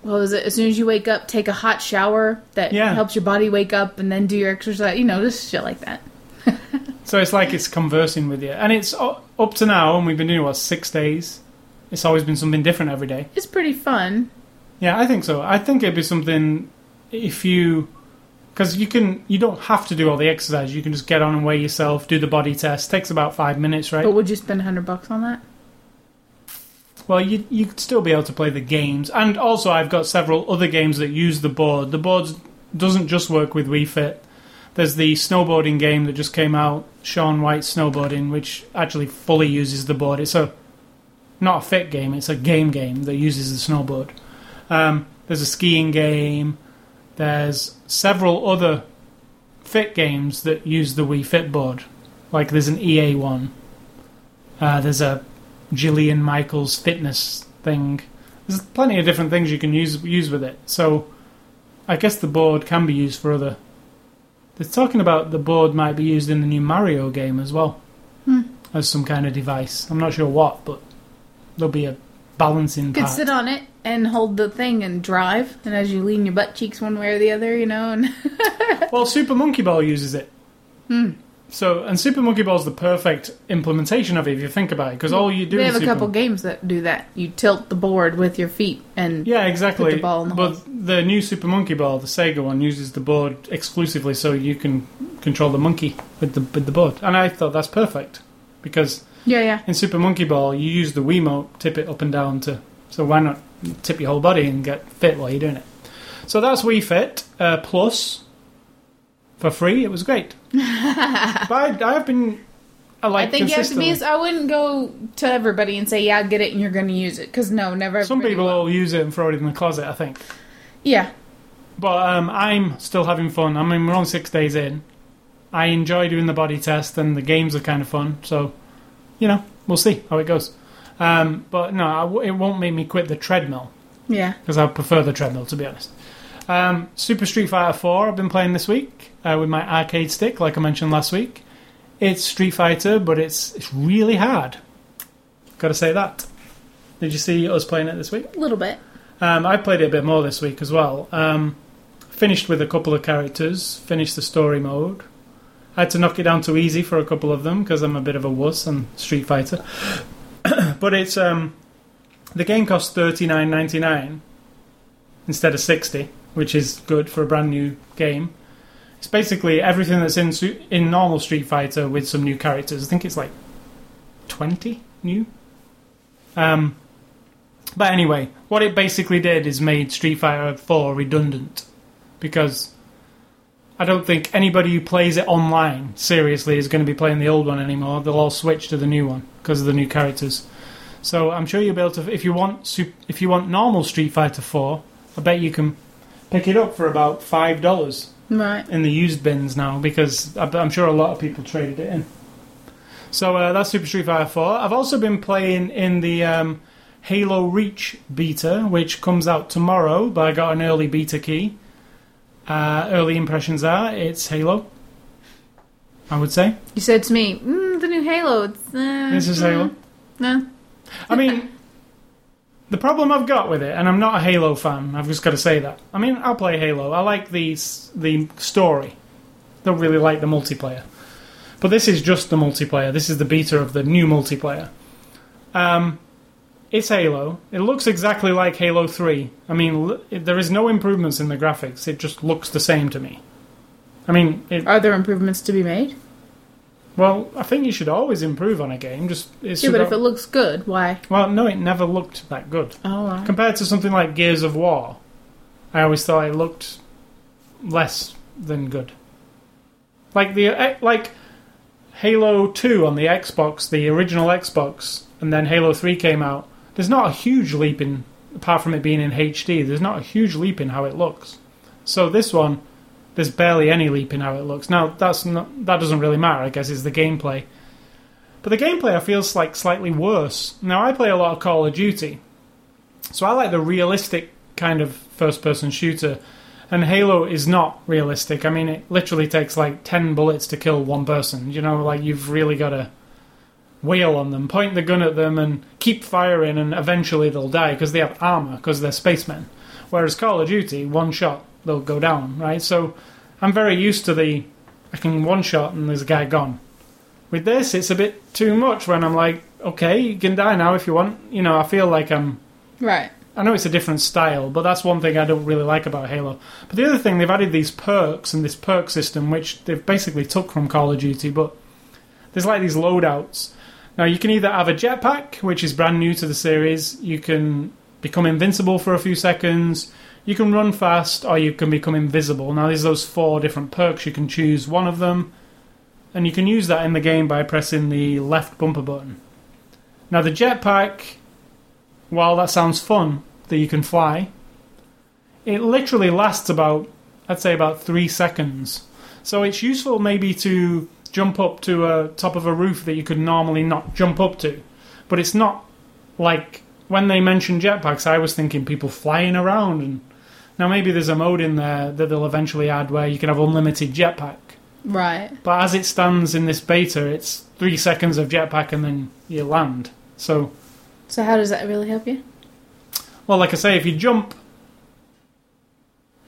what was it? As soon as you wake up, take a hot shower that Yeah. helps your body wake up, and then do your exercise. You know, just shit like that." So it's like it's conversing with you, and it's up to now, and we've been doing it what six days. It's always been something different every day. It's pretty fun. Yeah, I think so. I think it'd be something if you, because you can, you don't have to do all the exercise. You can just get on and weigh yourself, do the body test. takes about five minutes, right? But would you spend a hundred bucks on that? Well, you you could still be able to play the games, and also I've got several other games that use the board. The board doesn't just work with Wii Fit. There's the snowboarding game that just came out, Shaun White Snowboarding, which actually fully uses the board. It's a not a fit game; it's a game game that uses the snowboard. Um, there's a skiing game. There's several other fit games that use the Wii Fit board. Like there's an EA one. Uh, there's a Jillian Michaels fitness thing. There's plenty of different things you can use use with it. So I guess the board can be used for other. They're talking about the board might be used in the new Mario game as well Hmm. as some kind of device. I'm not sure what, but there'll be a balancing You could sit on it and hold the thing and drive, and as you lean your butt cheeks one way or the other, you know, and Well, Super Monkey Ball uses it. Hmm. So, and Super Monkey Ball is the perfect implementation of it if you think about it, because all you do they is have a couple games that do that. You tilt the board with your feet, and Yeah, exactly. Put the ball in the but holes. the new Super Monkey Ball, the Sega one, uses the board exclusively, so you can control the monkey with the with the board. And I thought that's perfect because yeah, yeah. in Super Monkey Ball, you use the Wiimote, tip it up and down to. So why not tip your whole body and get fit while you're doing it? So that's Wii Fit uh, Plus for free. It was great. but I, I have been. I like I think you have to be. I wouldn't go to everybody and say, "Yeah, get it," and you're going to use it because no, never. Some people will. will use it and throw it in the closet. I think. Yeah, But um, I'm still having fun. I mean, we're on six days in. I enjoy doing the body test, and the games are kind of fun. So, you know, we'll see how it goes. Um, but no, I w- it won't make me quit the treadmill yeah. because I prefer the treadmill to be honest. Um, Super Street Fighter 4 I've been playing this week uh, with my arcade stick, like I mentioned last week. It's Street Fighter, but it's it's really hard. Got to say that. Did you see us playing it this week? A little bit. Um, I played it a bit more this week as well. Um, finished with a couple of characters. Finished the story mode. I had to knock it down to easy for a couple of them because I'm a bit of a wuss on Street Fighter. but it's um, the game costs thirty nine ninety nine instead of sixty, which is good for a brand new game. It's basically everything that's in in normal Street Fighter with some new characters. I think it's like twenty new. Um, but anyway, what it basically did is made Street Fighter 4 redundant because I don't think anybody who plays it online seriously is going to be playing the old one anymore. They'll all switch to the new one because of the new characters. So I'm sure you'll be able to if you want if you want normal Street Fighter 4, I bet you can pick it up for about five dollars Right. in the used bins now because I'm sure a lot of people traded it in. So uh, that's Super Street Fighter 4. I've also been playing in the um, Halo Reach beta, which comes out tomorrow, but I got an early beta key. Uh, early impressions are it's Halo, I would say. You said to me, mm, "The new Halo." It's, uh, This is Halo. No. I mean, the problem I've got with it, and I'm not a Halo fan. I've just got to say that. I mean, I'll play Halo. I like the the story. Don't really like the multiplayer, but this is just the multiplayer. This is the beta of the new multiplayer. Um, it's Halo. It looks exactly like Halo Three. I mean, l- there is no improvements in the graphics. It just looks the same to me. I mean, it, Are there improvements to be made? well, I think you should always improve on a game. Just it's Yeah, but if it looks good, why? well, no, it never looked that good. Oh, wow. Compared to something like Gears of War, I always thought it looked less than good. Like the eh, like Halo Two on the Xbox, the original Xbox, and then Halo Three came out. There's not a huge leap in, apart from it being in HD. There's not a huge leap in how it looks. So this one, there's barely any leap in how it looks. Now that's not that doesn't really matter. I guess it's the gameplay. But the gameplay I feel like slightly worse. Now I play a lot of Call of Duty, so I like the realistic kind of first person shooter. And Halo is not realistic. I mean, it literally takes like 10 bullets to kill one person. You know, like you've really got to wail on them, point the gun at them, and keep firing, and eventually they'll die because they have armor, because they're spacemen. Whereas Call of Duty, one shot, they'll go down, right? So I'm very used to the I can one shot and there's a guy gone. With this, it's a bit too much when I'm like, okay, you can die now if you want. You know, I feel like I'm Right. I know it's a different style, but that's one thing I don't really like about Halo. But the other thing, they've added these perks and this perk system, which they've basically took from Call of Duty, but there's like these loadouts. Now, you can either have a jetpack, which is brand new to the series, you can become invincible for a few seconds, you can run fast, or you can become invisible. Now, there's those four different perks, you can choose one of them, and you can use that in the game by pressing the left bumper button. Now, the jetpack while that sounds fun that you can fly, it literally lasts about, I'd say, about three seconds. So it's useful maybe to jump up to a top of a roof that you could normally not jump up to. But it's not like when they mentioned jetpacks, I was thinking people flying around. And now maybe there's a mode in there that they'll eventually add where you can have unlimited jetpack. Right. But as it stands in this beta, it's three seconds of jetpack and then you land. So So how does that really help you? Well, like I say, if you jump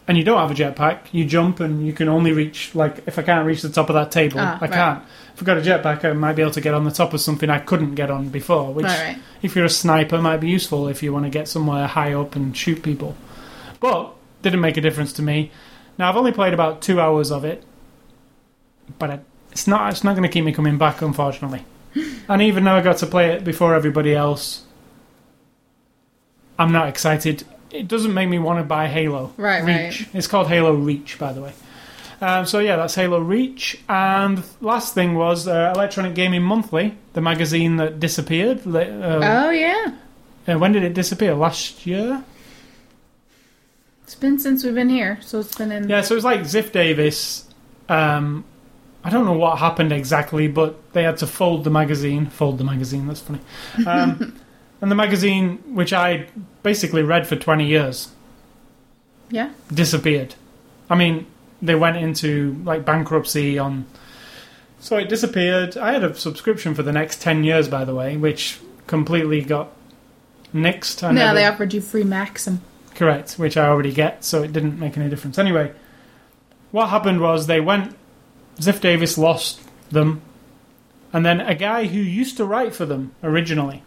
and you don't have a jetpack, you jump and you can only reach, like, if I can't reach the top of that table, Ah, I right. can't. If I've got a jetpack, I might be able to get on the top of something I couldn't get on before, which, right, right. if you're a sniper, might be useful if you want to get somewhere high up and shoot people. But, didn't make a difference to me. Now, I've only played about two hours of it, but it's not, it's not going to keep me coming back, unfortunately. and even though I got to play it before everybody else, I'm not excited. It doesn't make me want to buy Halo Right, Reach. right. It's called Halo Reach, by the way. Um, so yeah, that's Halo Reach. And last thing was uh, Electronic Gaming Monthly, the magazine that disappeared. Uh, Oh yeah. uh, when did it disappear? Last year. It's been since we've been here, so it's been in. Yeah, so it was like Ziff Davis. Um, I don't know what happened exactly, but they had to fold the magazine. Fold the magazine. That's funny. Um, and the magazine, which I basically read for twenty years, Yeah. disappeared. I mean, they went into like bankruptcy on. So it disappeared. I had a subscription for the next ten years, by the way, which completely got nixed. I no, never- they offered you free Maxim. Correct, which I already get, so it didn't make any difference. Anyway, what happened was they went. Ziff Davis lost them, and then a guy who used to write for them originally,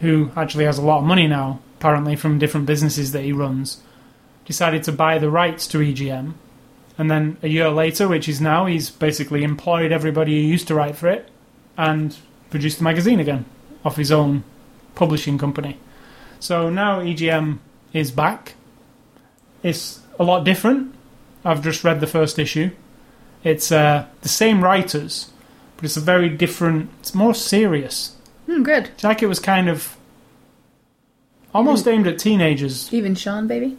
who actually has a lot of money now, apparently from different businesses that he runs, decided to buy the rights to EGM. And then a year later, which is now, he's basically employed everybody who used to write for it and produced the magazine again off his own publishing company. So now EGM is back. It's a lot different. I've just read the first issue. It's uh, the same writers, but it's a very different. It's more serious. Hmm, good. It was kind of almost aimed at teenagers. Even Sean, baby.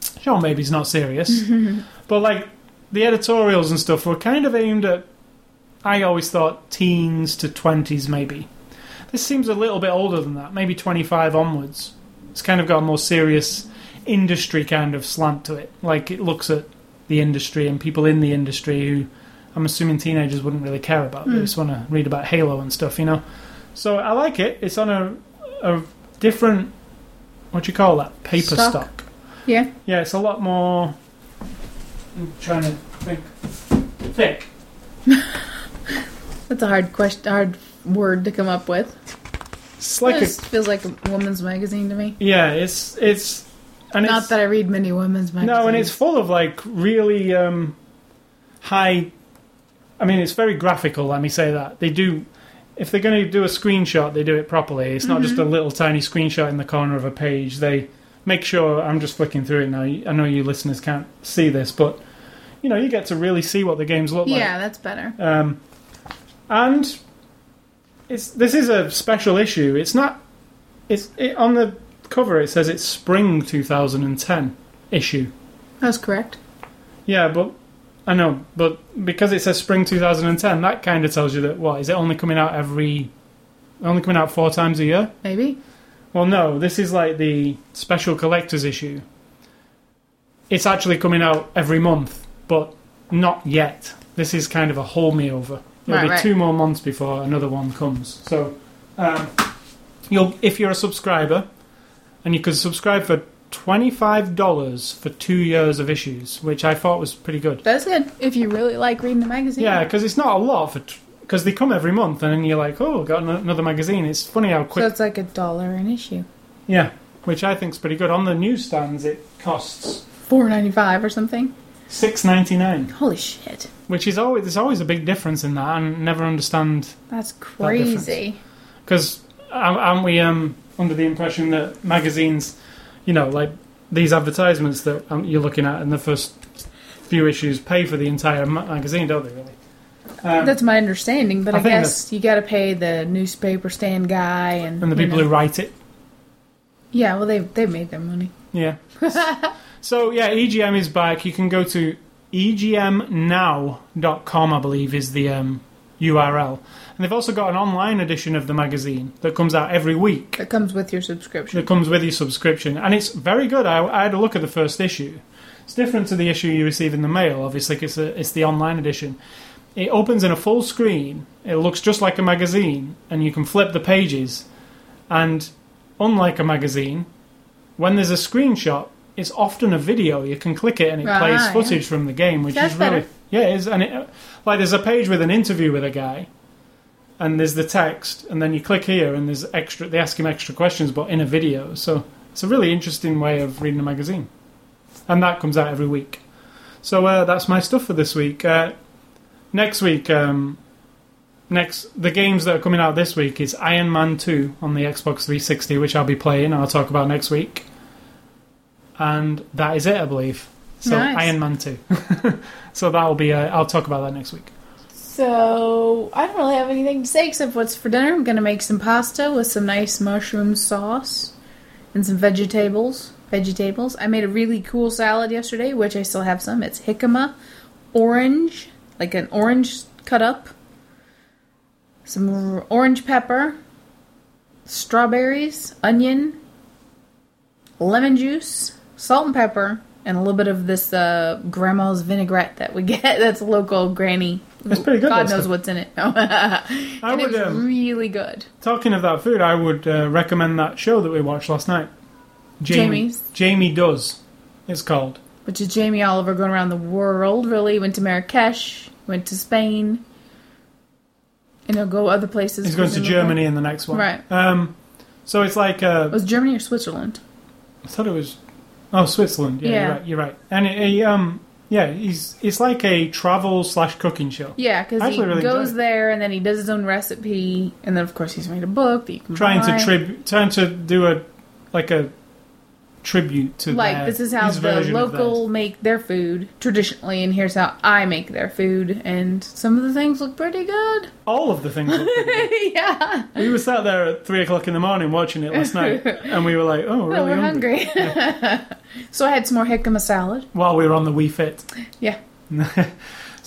Seanbaby's not serious, but like the editorials and stuff were kind of aimed at. I always thought teens to twenties, maybe. This seems a little bit older than that, maybe twenty-five onwards. It's kind of got a more serious industry kind of slant to it. Like it looks at the industry and people in the industry who I'm assuming teenagers wouldn't really care about. They Mm. just want to read about Halo and stuff, you know. So I like it. It's on a a different what do you call that? Paper Stock. stock. Yeah. Yeah, it's a lot more. I'm trying to think. Thick. That's a hard question, hard word to come up with. It's like it a feels like a woman's magazine to me. yeah. It's it's and Not it's, that I read many women's magazines. no, and it's full of like really um, high. I mean, it's very graphical. Let me say that they do. If they're going to do a screenshot, they do it properly. It's not just Mm-hmm. a little tiny screenshot in the corner of a page. They make sure. I'm just flicking through it now. I know you listeners can't see this, but you know you get to really see what the games look like. yeah, that's better. Um, and it's this is a special issue. It's not. It's it, on the cover. It says it's spring 2010 issue. That's correct. Yeah, but I know, but because it says spring 2010, that kind of tells you that what is it only coming out every, only coming out four times a year? Maybe. Well, no, this is like the special collector's issue. It's actually coming out every month, but not yet. This is kind of a hold me over. It'll Right, be right. two more months before another one comes. So, um, you'll if you're a subscriber, and you could subscribe for twenty five dollars for two years of issues, which I thought was pretty good. That's good. If you really like reading the magazine. Yeah, because it's not a lot for because they come every month, and then you're like, oh, got another magazine. It's funny how quick. So it's like a dollar an issue. yeah, which I think's pretty good. On the newsstands, it costs Four ninety five or something. six ninety nine, Holy shit. which is always there's always a big difference in that, and never understand That's crazy. because aren't we um under the impression that magazines, you know, like these advertisements that um, you're looking at in the first few issues pay for the entire ma- magazine, don't they? Really? Um, That's my understanding, but I I, guess you got to pay the newspaper stand guy and and the you people know. who write it. Yeah, well they they made their money. Yeah. so yeah, EGM is back. You can go to egmnow.com, I believe, is the um, URL. And they've also got an online edition of the magazine that comes out every week. That comes with your subscription. That comes with your subscription, and it's very good. I, I had a look at the first issue. It's different to the issue you receive in the mail. Obviously, 'cause it's a, it's the online edition. It opens in a full screen. It looks just like a magazine, and you can flip the pages. And unlike a magazine, when there's a screenshot, it's often a video. You can click it, and it Ah, plays yeah. footage from the game, which That's is really better. yeah. It is and it, like there's a page with an interview with a guy, and there's the text, and then you click here, and there's extra. They ask him extra questions, but in a video. So it's a really interesting way of reading a magazine, and that comes out every week. So uh, that's my stuff for this week. Uh, next week, um, next the games that are coming out this week is Iron Man Two on the Xbox 360, which I'll be playing. I'll talk about next week, and that is it, I believe. So Nice. Iron Man Two. so that'll be. Uh, I'll talk about that next week. So I don't really have anything to say except what's for dinner. I'm gonna make some pasta with some nice mushroom sauce and some vegetables. Vegetables. I made a really cool salad yesterday, which I still have some. It's jicama, orange, like an orange cut up, some orange pepper, strawberries, onion, lemon juice, salt and pepper, and a little bit of this uh, grandma's vinaigrette that we get. That's local granny. That's pretty good, God knows stuff. what's in it. and would, it's um, really good. Talking of that food, I would uh, recommend that show that we watched last night. Jamie's. Jamie Does. It's called. Which is Jamie Oliver going around the world. Really went to Marrakesh, went to Spain, and he'll go other places. He's going to. Germany in the next one. Right. Um, so it's like uh, Was Germany or Switzerland? I thought it was. Oh, Switzerland. Yeah, Yeah. you're right. You're right. And it, he, um, yeah, he's it's like a travel slash cooking show. Yeah, because he actually really goes it. there and then he does his own recipe, and then of course he's made a book that you can Trying buy. to trib, trying to do a like a tribute to like their- this is how the local make their food traditionally, and here's how I make their food, and some of the things look pretty good. All of the things. look pretty good. yeah, we were sat there at three o'clock in the morning watching it last night, and we were like, "Oh, we're really we're hungry." hungry. so I had some more jicama salad. While we were on the Wii Fit. Yeah,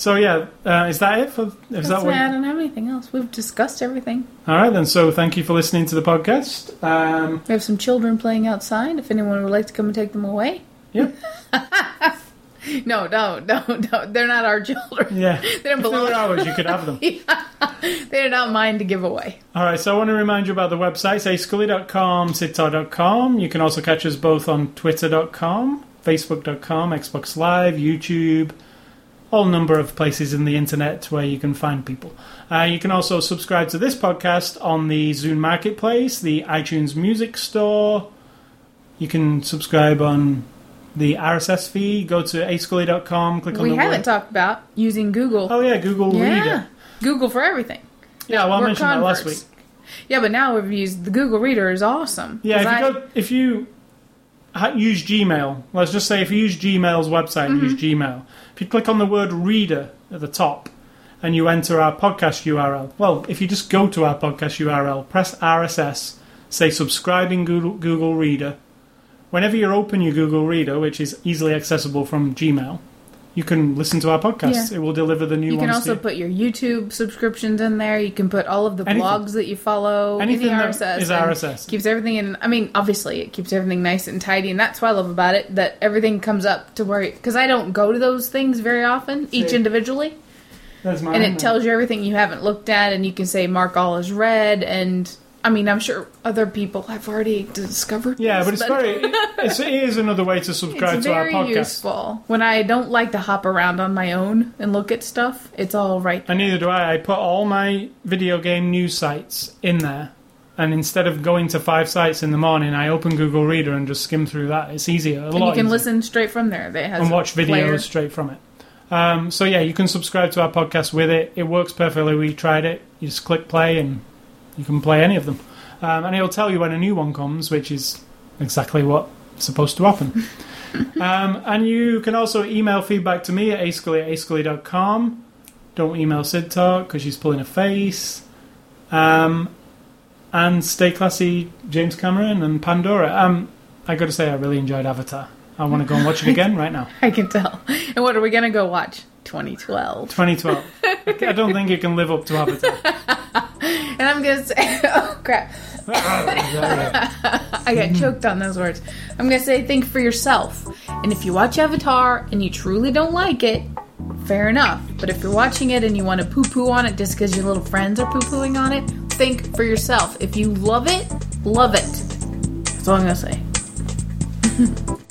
So yeah, uh, is that it? For is that's that what? I don't have anything else. We've discussed everything. All right then. So thank you for listening to the podcast. Um, We have some children playing outside. If anyone would like to come and take them away, yep. No, don't, don't, don't. They're not our children. Yeah. They don't If they belong. ours, you could have them. They're not mine to give away. All right, so I want to remind you about the websites, ascully.com, sitar.com. You can also catch us both on twitter.com, facebook.com, Xbox Live, YouTube, all number of places in the internet where you can find people. Uh, you can also subscribe to this podcast on the Zune Marketplace, the iTunes Music Store. You can subscribe on the RSS feed. Go to ascully.com, click on We the We haven't word. talked about using Google. Oh, yeah, Google yeah, Reader. Google for everything. Yeah, well, I mentioned that last week. Yeah, but now we've used the Google Reader is awesome. Yeah, if you I- go, if you use Gmail, let's just say if you use Gmail's website, and use Mm-hmm. Gmail. If you click on the word reader at the top, and you enter our podcast URL, well, if you just go to our podcast URL, press RSS, say subscribe in Google, Google Reader. Whenever you open your Google Reader, which is easily accessible from Gmail, you can listen to our podcast. Yeah. It will deliver the new you can also put your YouTube subscriptions in there. You can put all of the Anything. blogs that you follow Anything in the that RSS. is RSS. Keeps everything in. I mean, obviously, it keeps everything nice and tidy, and that's what I love about it. That everything comes up to where because I don't go to those things very often, each individually, There's mine and it tells you everything you haven't looked at, and you can say mark all as read. And I mean, I'm sure other people have already discovered. Yeah, this, but it's very. It's, it is another way to subscribe to our very podcast. useful. When I don't like to hop around on my own and look at stuff, it's all right. And neither do I. I put all my video game news sites in there. And instead of going to five sites in the morning, I open Google Reader and just skim through that. It's easier. A and you can easier. listen straight from there. They has and watch videos player. straight from it. Um, so yeah, you can subscribe to our podcast with it. It works perfectly. We tried it. You just click play and you can play any of them. Um, and it'll tell you when a new one comes, which is exactly what's supposed to happen. um, and you can also email feedback to me at ascully at ascully.com. Don't email Sid Talk because she's pulling a face. Um, and stay classy, James Cameron and Pandora. Um, I got to say, I really enjoyed Avatar. I want to go and watch it again right now. I can tell. And what are we gonna go watch? 2012. 2012. I don't think you can live up to Avatar. And I'm gonna say, oh crap, ah, I got choked on those words. I'm gonna say, think for yourself. And if you watch Avatar and you truly don't like it, fair enough. But if you're watching it and you want to poo-poo on it just because your little friends are poo-pooing on it, think for yourself. If you love it, love it. That's all I'm gonna say.